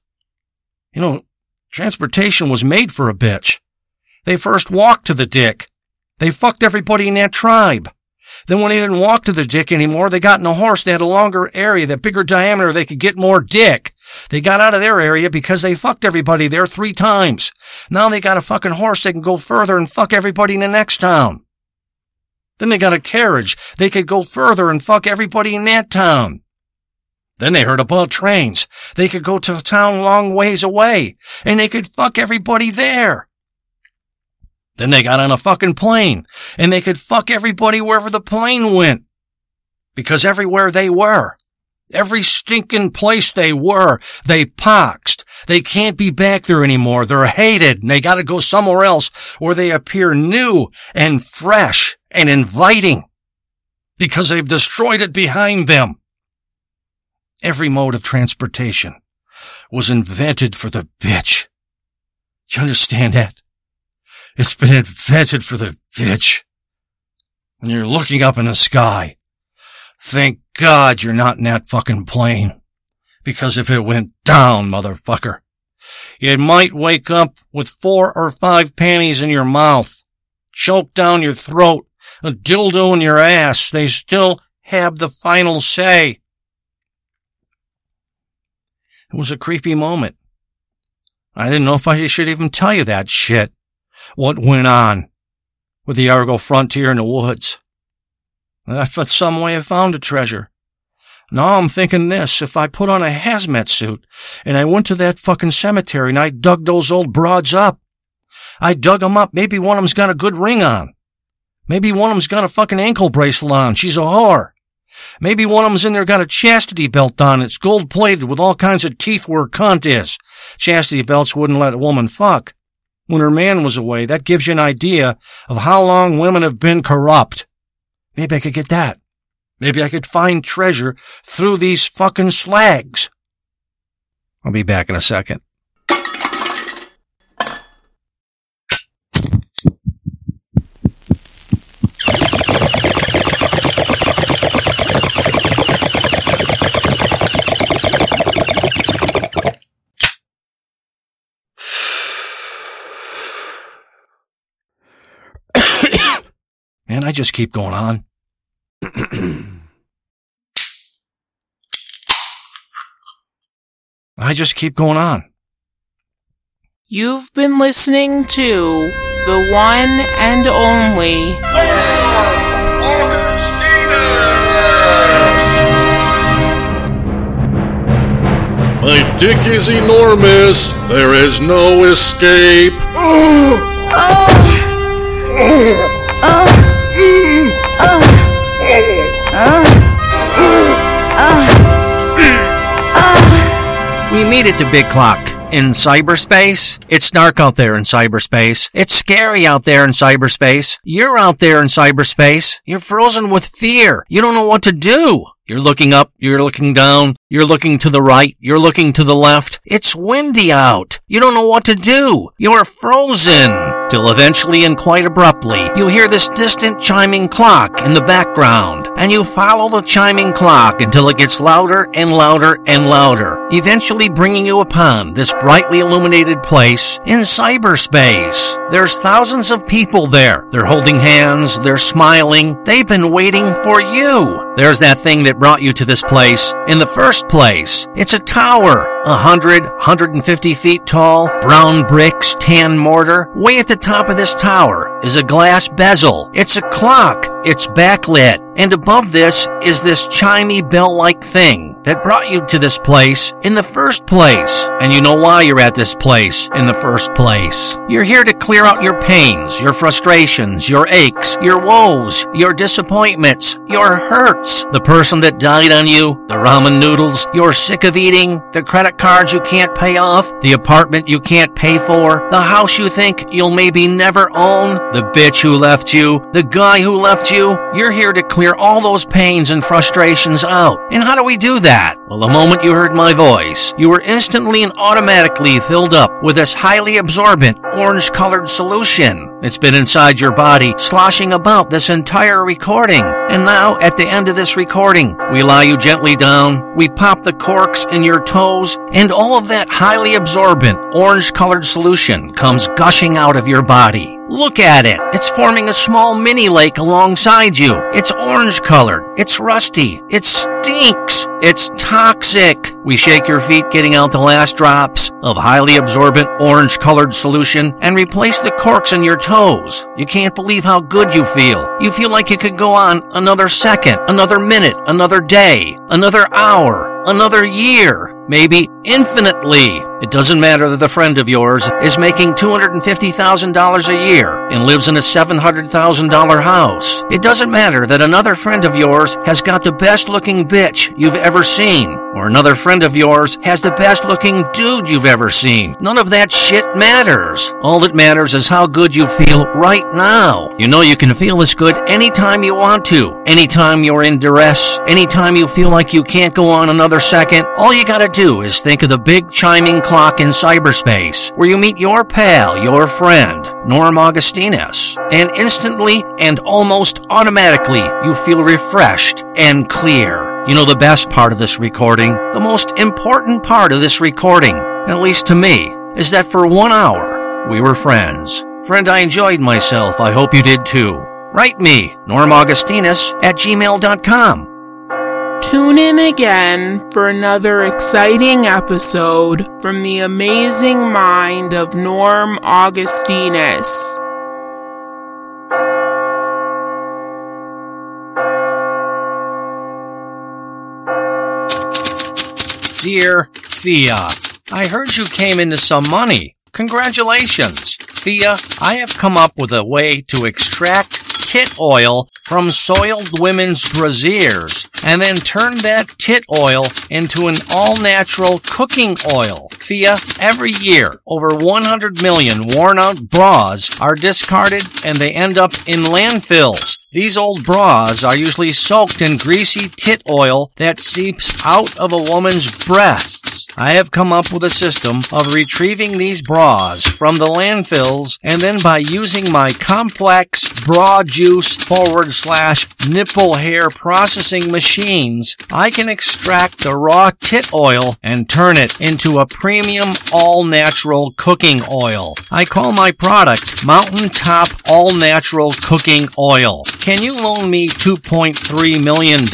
You know, transportation was made for a bitch. They first walked to the dick. They fucked everybody in that tribe. Then when they didn't walk to the dick anymore, they got in a horse. They had a longer area, that bigger diameter. They could get more dick. They got out of their area because they fucked everybody there three times. Now they got a fucking horse. They can go further and fuck everybody in the next town. Then they got a carriage. They could go further and fuck everybody in that town. Then they heard about trains. They could go to a town long ways away and they could fuck everybody there. Then they got on a fucking plane and they could fuck everybody wherever the plane went. Because everywhere they were, every stinking place they were, they poxed. They can't be back there anymore. They're hated and they gotta go somewhere else where they appear new and fresh and inviting because they've destroyed it behind them. Every mode of transportation was invented for the bitch. You understand that? It's been invented for the bitch. And you're looking up in the sky. Thank God you're not in that fucking plane. Because if it went down, motherfucker, you might wake up with four or five panties in your mouth, choke down your throat, a dildo in your ass. They still have the final say. It was a creepy moment. I didn't know if I should even tell you that shit what went on with the Argo frontier in the woods. I thought some way I found a treasure. Now I'm thinking this, if I put on a hazmat suit and I went to that fucking cemetery and I dug those old broads up, I dug them up, maybe one of them's got a good ring on. Maybe one of them's got a fucking ankle bracelet on. She's a whore. Maybe one of them's in there got a chastity belt on. It's gold plated with all kinds of teeth where cunt is. Chastity belts wouldn't let a woman fuck when her man was away. That gives you an idea of how long women have been corrupt. Maybe I could get that. Maybe I could find treasure through these fucking slags. I'll be back in a second. Just keep going on. I just keep going on. You've been listening to the one and only My dick is enormous. There is no escape. Oh. Oh. We meet at the big clock. In cyberspace, it's dark out there in cyberspace. It's scary out there in cyberspace. You're out there in cyberspace. You're frozen with fear. You don't know what to do. You're looking up, you're looking down, you're looking to the right, you're looking to the left. It's windy out. You don't know what to do. You're frozen. Till eventually and quite abruptly, you hear this distant chiming clock in the background, and you follow the chiming clock until it gets louder and louder and louder, eventually bringing you upon this brightly illuminated place in cyberspace. There's thousands of people there. They're holding hands, they're smiling. They've been waiting for you. There's that thing that brought you to this place in the first place. It's a tower. A hundred, hundred and fifty feet tall, brown bricks, tan mortar. Way at the top of this tower is a glass bezel. It's a clock. It's backlit. And above this is this chimey bell-like thing that brought you to this place in the first place. And you know why you're at this place in the first place. You're here to clear out your pains, your frustrations, your aches, your woes, your disappointments, your hurts. The person that died on you, the ramen noodles you're sick of eating, the credit cards you can't pay off, the apartment you can't pay for, the house you think you'll maybe never own, the bitch who left you, the guy who left you. You're here to clear all those pains and frustrations out. And how do we do that? that. Well, the moment you heard my voice, you were instantly and automatically filled up with this highly absorbent orange colored solution. It's been inside your body, sloshing about this entire recording. And now, at the end of this recording, we lie you gently down, we pop the corks in your toes, and all of that highly absorbent, orange colored solution comes gushing out of your body. Look at it. It's forming a small mini lake alongside you. It's orange colored. It's rusty. It stinks. It's toxic. We shake your feet getting out the last drops of highly absorbent orange colored solution and replace the corks in your toes. You can't believe how good you feel. You feel like you could go on another second, another minute, another day, another hour, another year maybe infinitely. It doesn't matter that a friend of yours is making $250,000 a year and lives in a $700,000 house. It doesn't matter that another friend of yours has got the best looking bitch you've ever seen, or another friend of yours has the best looking dude you've ever seen. None of that shit matters. All that matters is how good you feel right now. You know you can feel this good anytime you want to, anytime you're in duress, anytime you feel like you can't go on another second. All you gotta do is think of the big chiming clock in cyberspace where you meet your pal, your friend, Norm Augustinus, and instantly and almost automatically you feel refreshed and clear. You know the best part of this recording, the most important part of this recording, at least to me, is that for one hour we were friends. Friend, I enjoyed myself. I hope you did too. Write me, Norm Augustinus at gmail.com. Tune in again for another exciting episode from the amazing mind of Norm Augustinus. Dear Thea, I heard you came into some money. Congratulations. Thea, I have come up with a way to extract tit oil from soiled women's brasiers and then turn that tit oil into an all natural cooking oil. Thea, every year, over 100 million worn out bras are discarded and they end up in landfills. These old bras are usually soaked in greasy tit oil that seeps out of a woman's breasts. I have come up with a system of retrieving these bras from the landfills and then by using my complex bra juice forward slash nipple hair processing machines, I can extract the raw tit oil and turn it into a premium all natural cooking oil. I call my product Mountain Top All Natural Cooking Oil. Can you loan me $2.3 million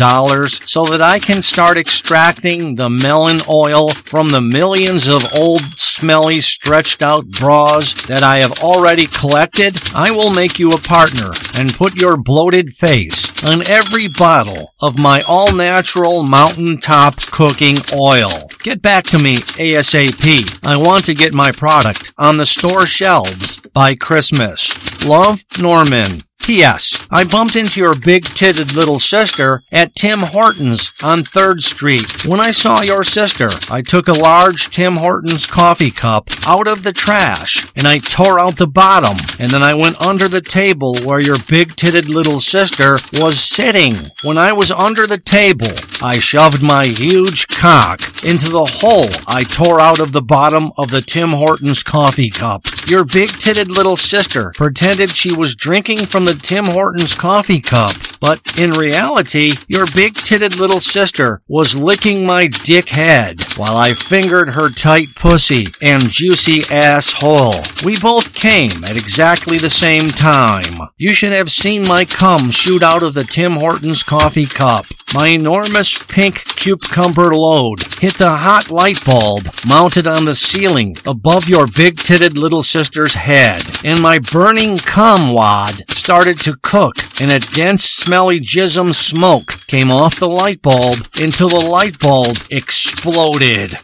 so that I can start extracting the melon oil from the millions of old, smelly, stretched out bras that I have already collected? I will make you a partner and put your bloated face on every bottle of my all natural mountaintop cooking oil. Get back to me ASAP. I want to get my product on the store shelves by Christmas. Love, Norman. P.S. I bumped into your big titted little sister at Tim Hortons on 3rd Street. When I saw your sister, I took a large Tim Hortons coffee cup out of the trash and I tore out the bottom and then I went under the table where your big titted little sister was sitting. When I was under the table, I shoved my huge cock into the hole I tore out of the bottom of the Tim Hortons coffee cup. Your big titted little sister pretended she was drinking from the Tim Hortons coffee cup, but in reality, your big titted little sister was licking my dick head while I fingered her tight pussy and juicy asshole. We both came at exactly the same time. You should have seen my cum shoot out of the Tim Hortons coffee cup. My enormous pink cucumber load hit the hot light bulb mounted on the ceiling above your big titted little sister's head, and my burning cum wad started to cook, and a dense, smelly jism smoke came off the light bulb until the light bulb exploded.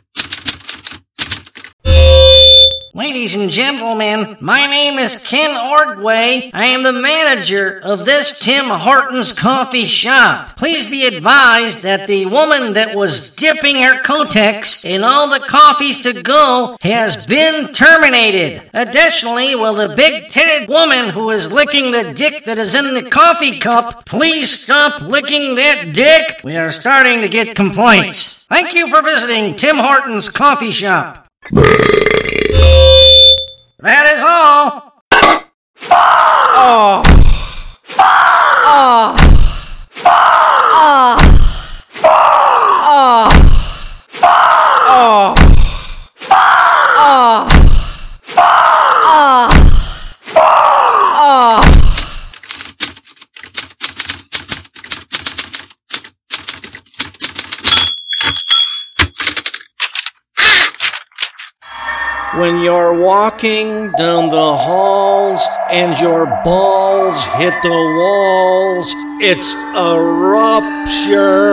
Ladies and gentlemen, my name is Ken Ordway. I am the manager of this Tim Hortons coffee shop. Please be advised that the woman that was dipping her Kotex in all the coffees to go has been terminated. Additionally, will the big titted woman who is licking the dick that is in the coffee cup please stop licking that dick? We are starting to get complaints. Thank you for visiting Tim Hortons coffee shop. That is all. Oh. walking down the halls and your balls hit the walls. It's a rupture.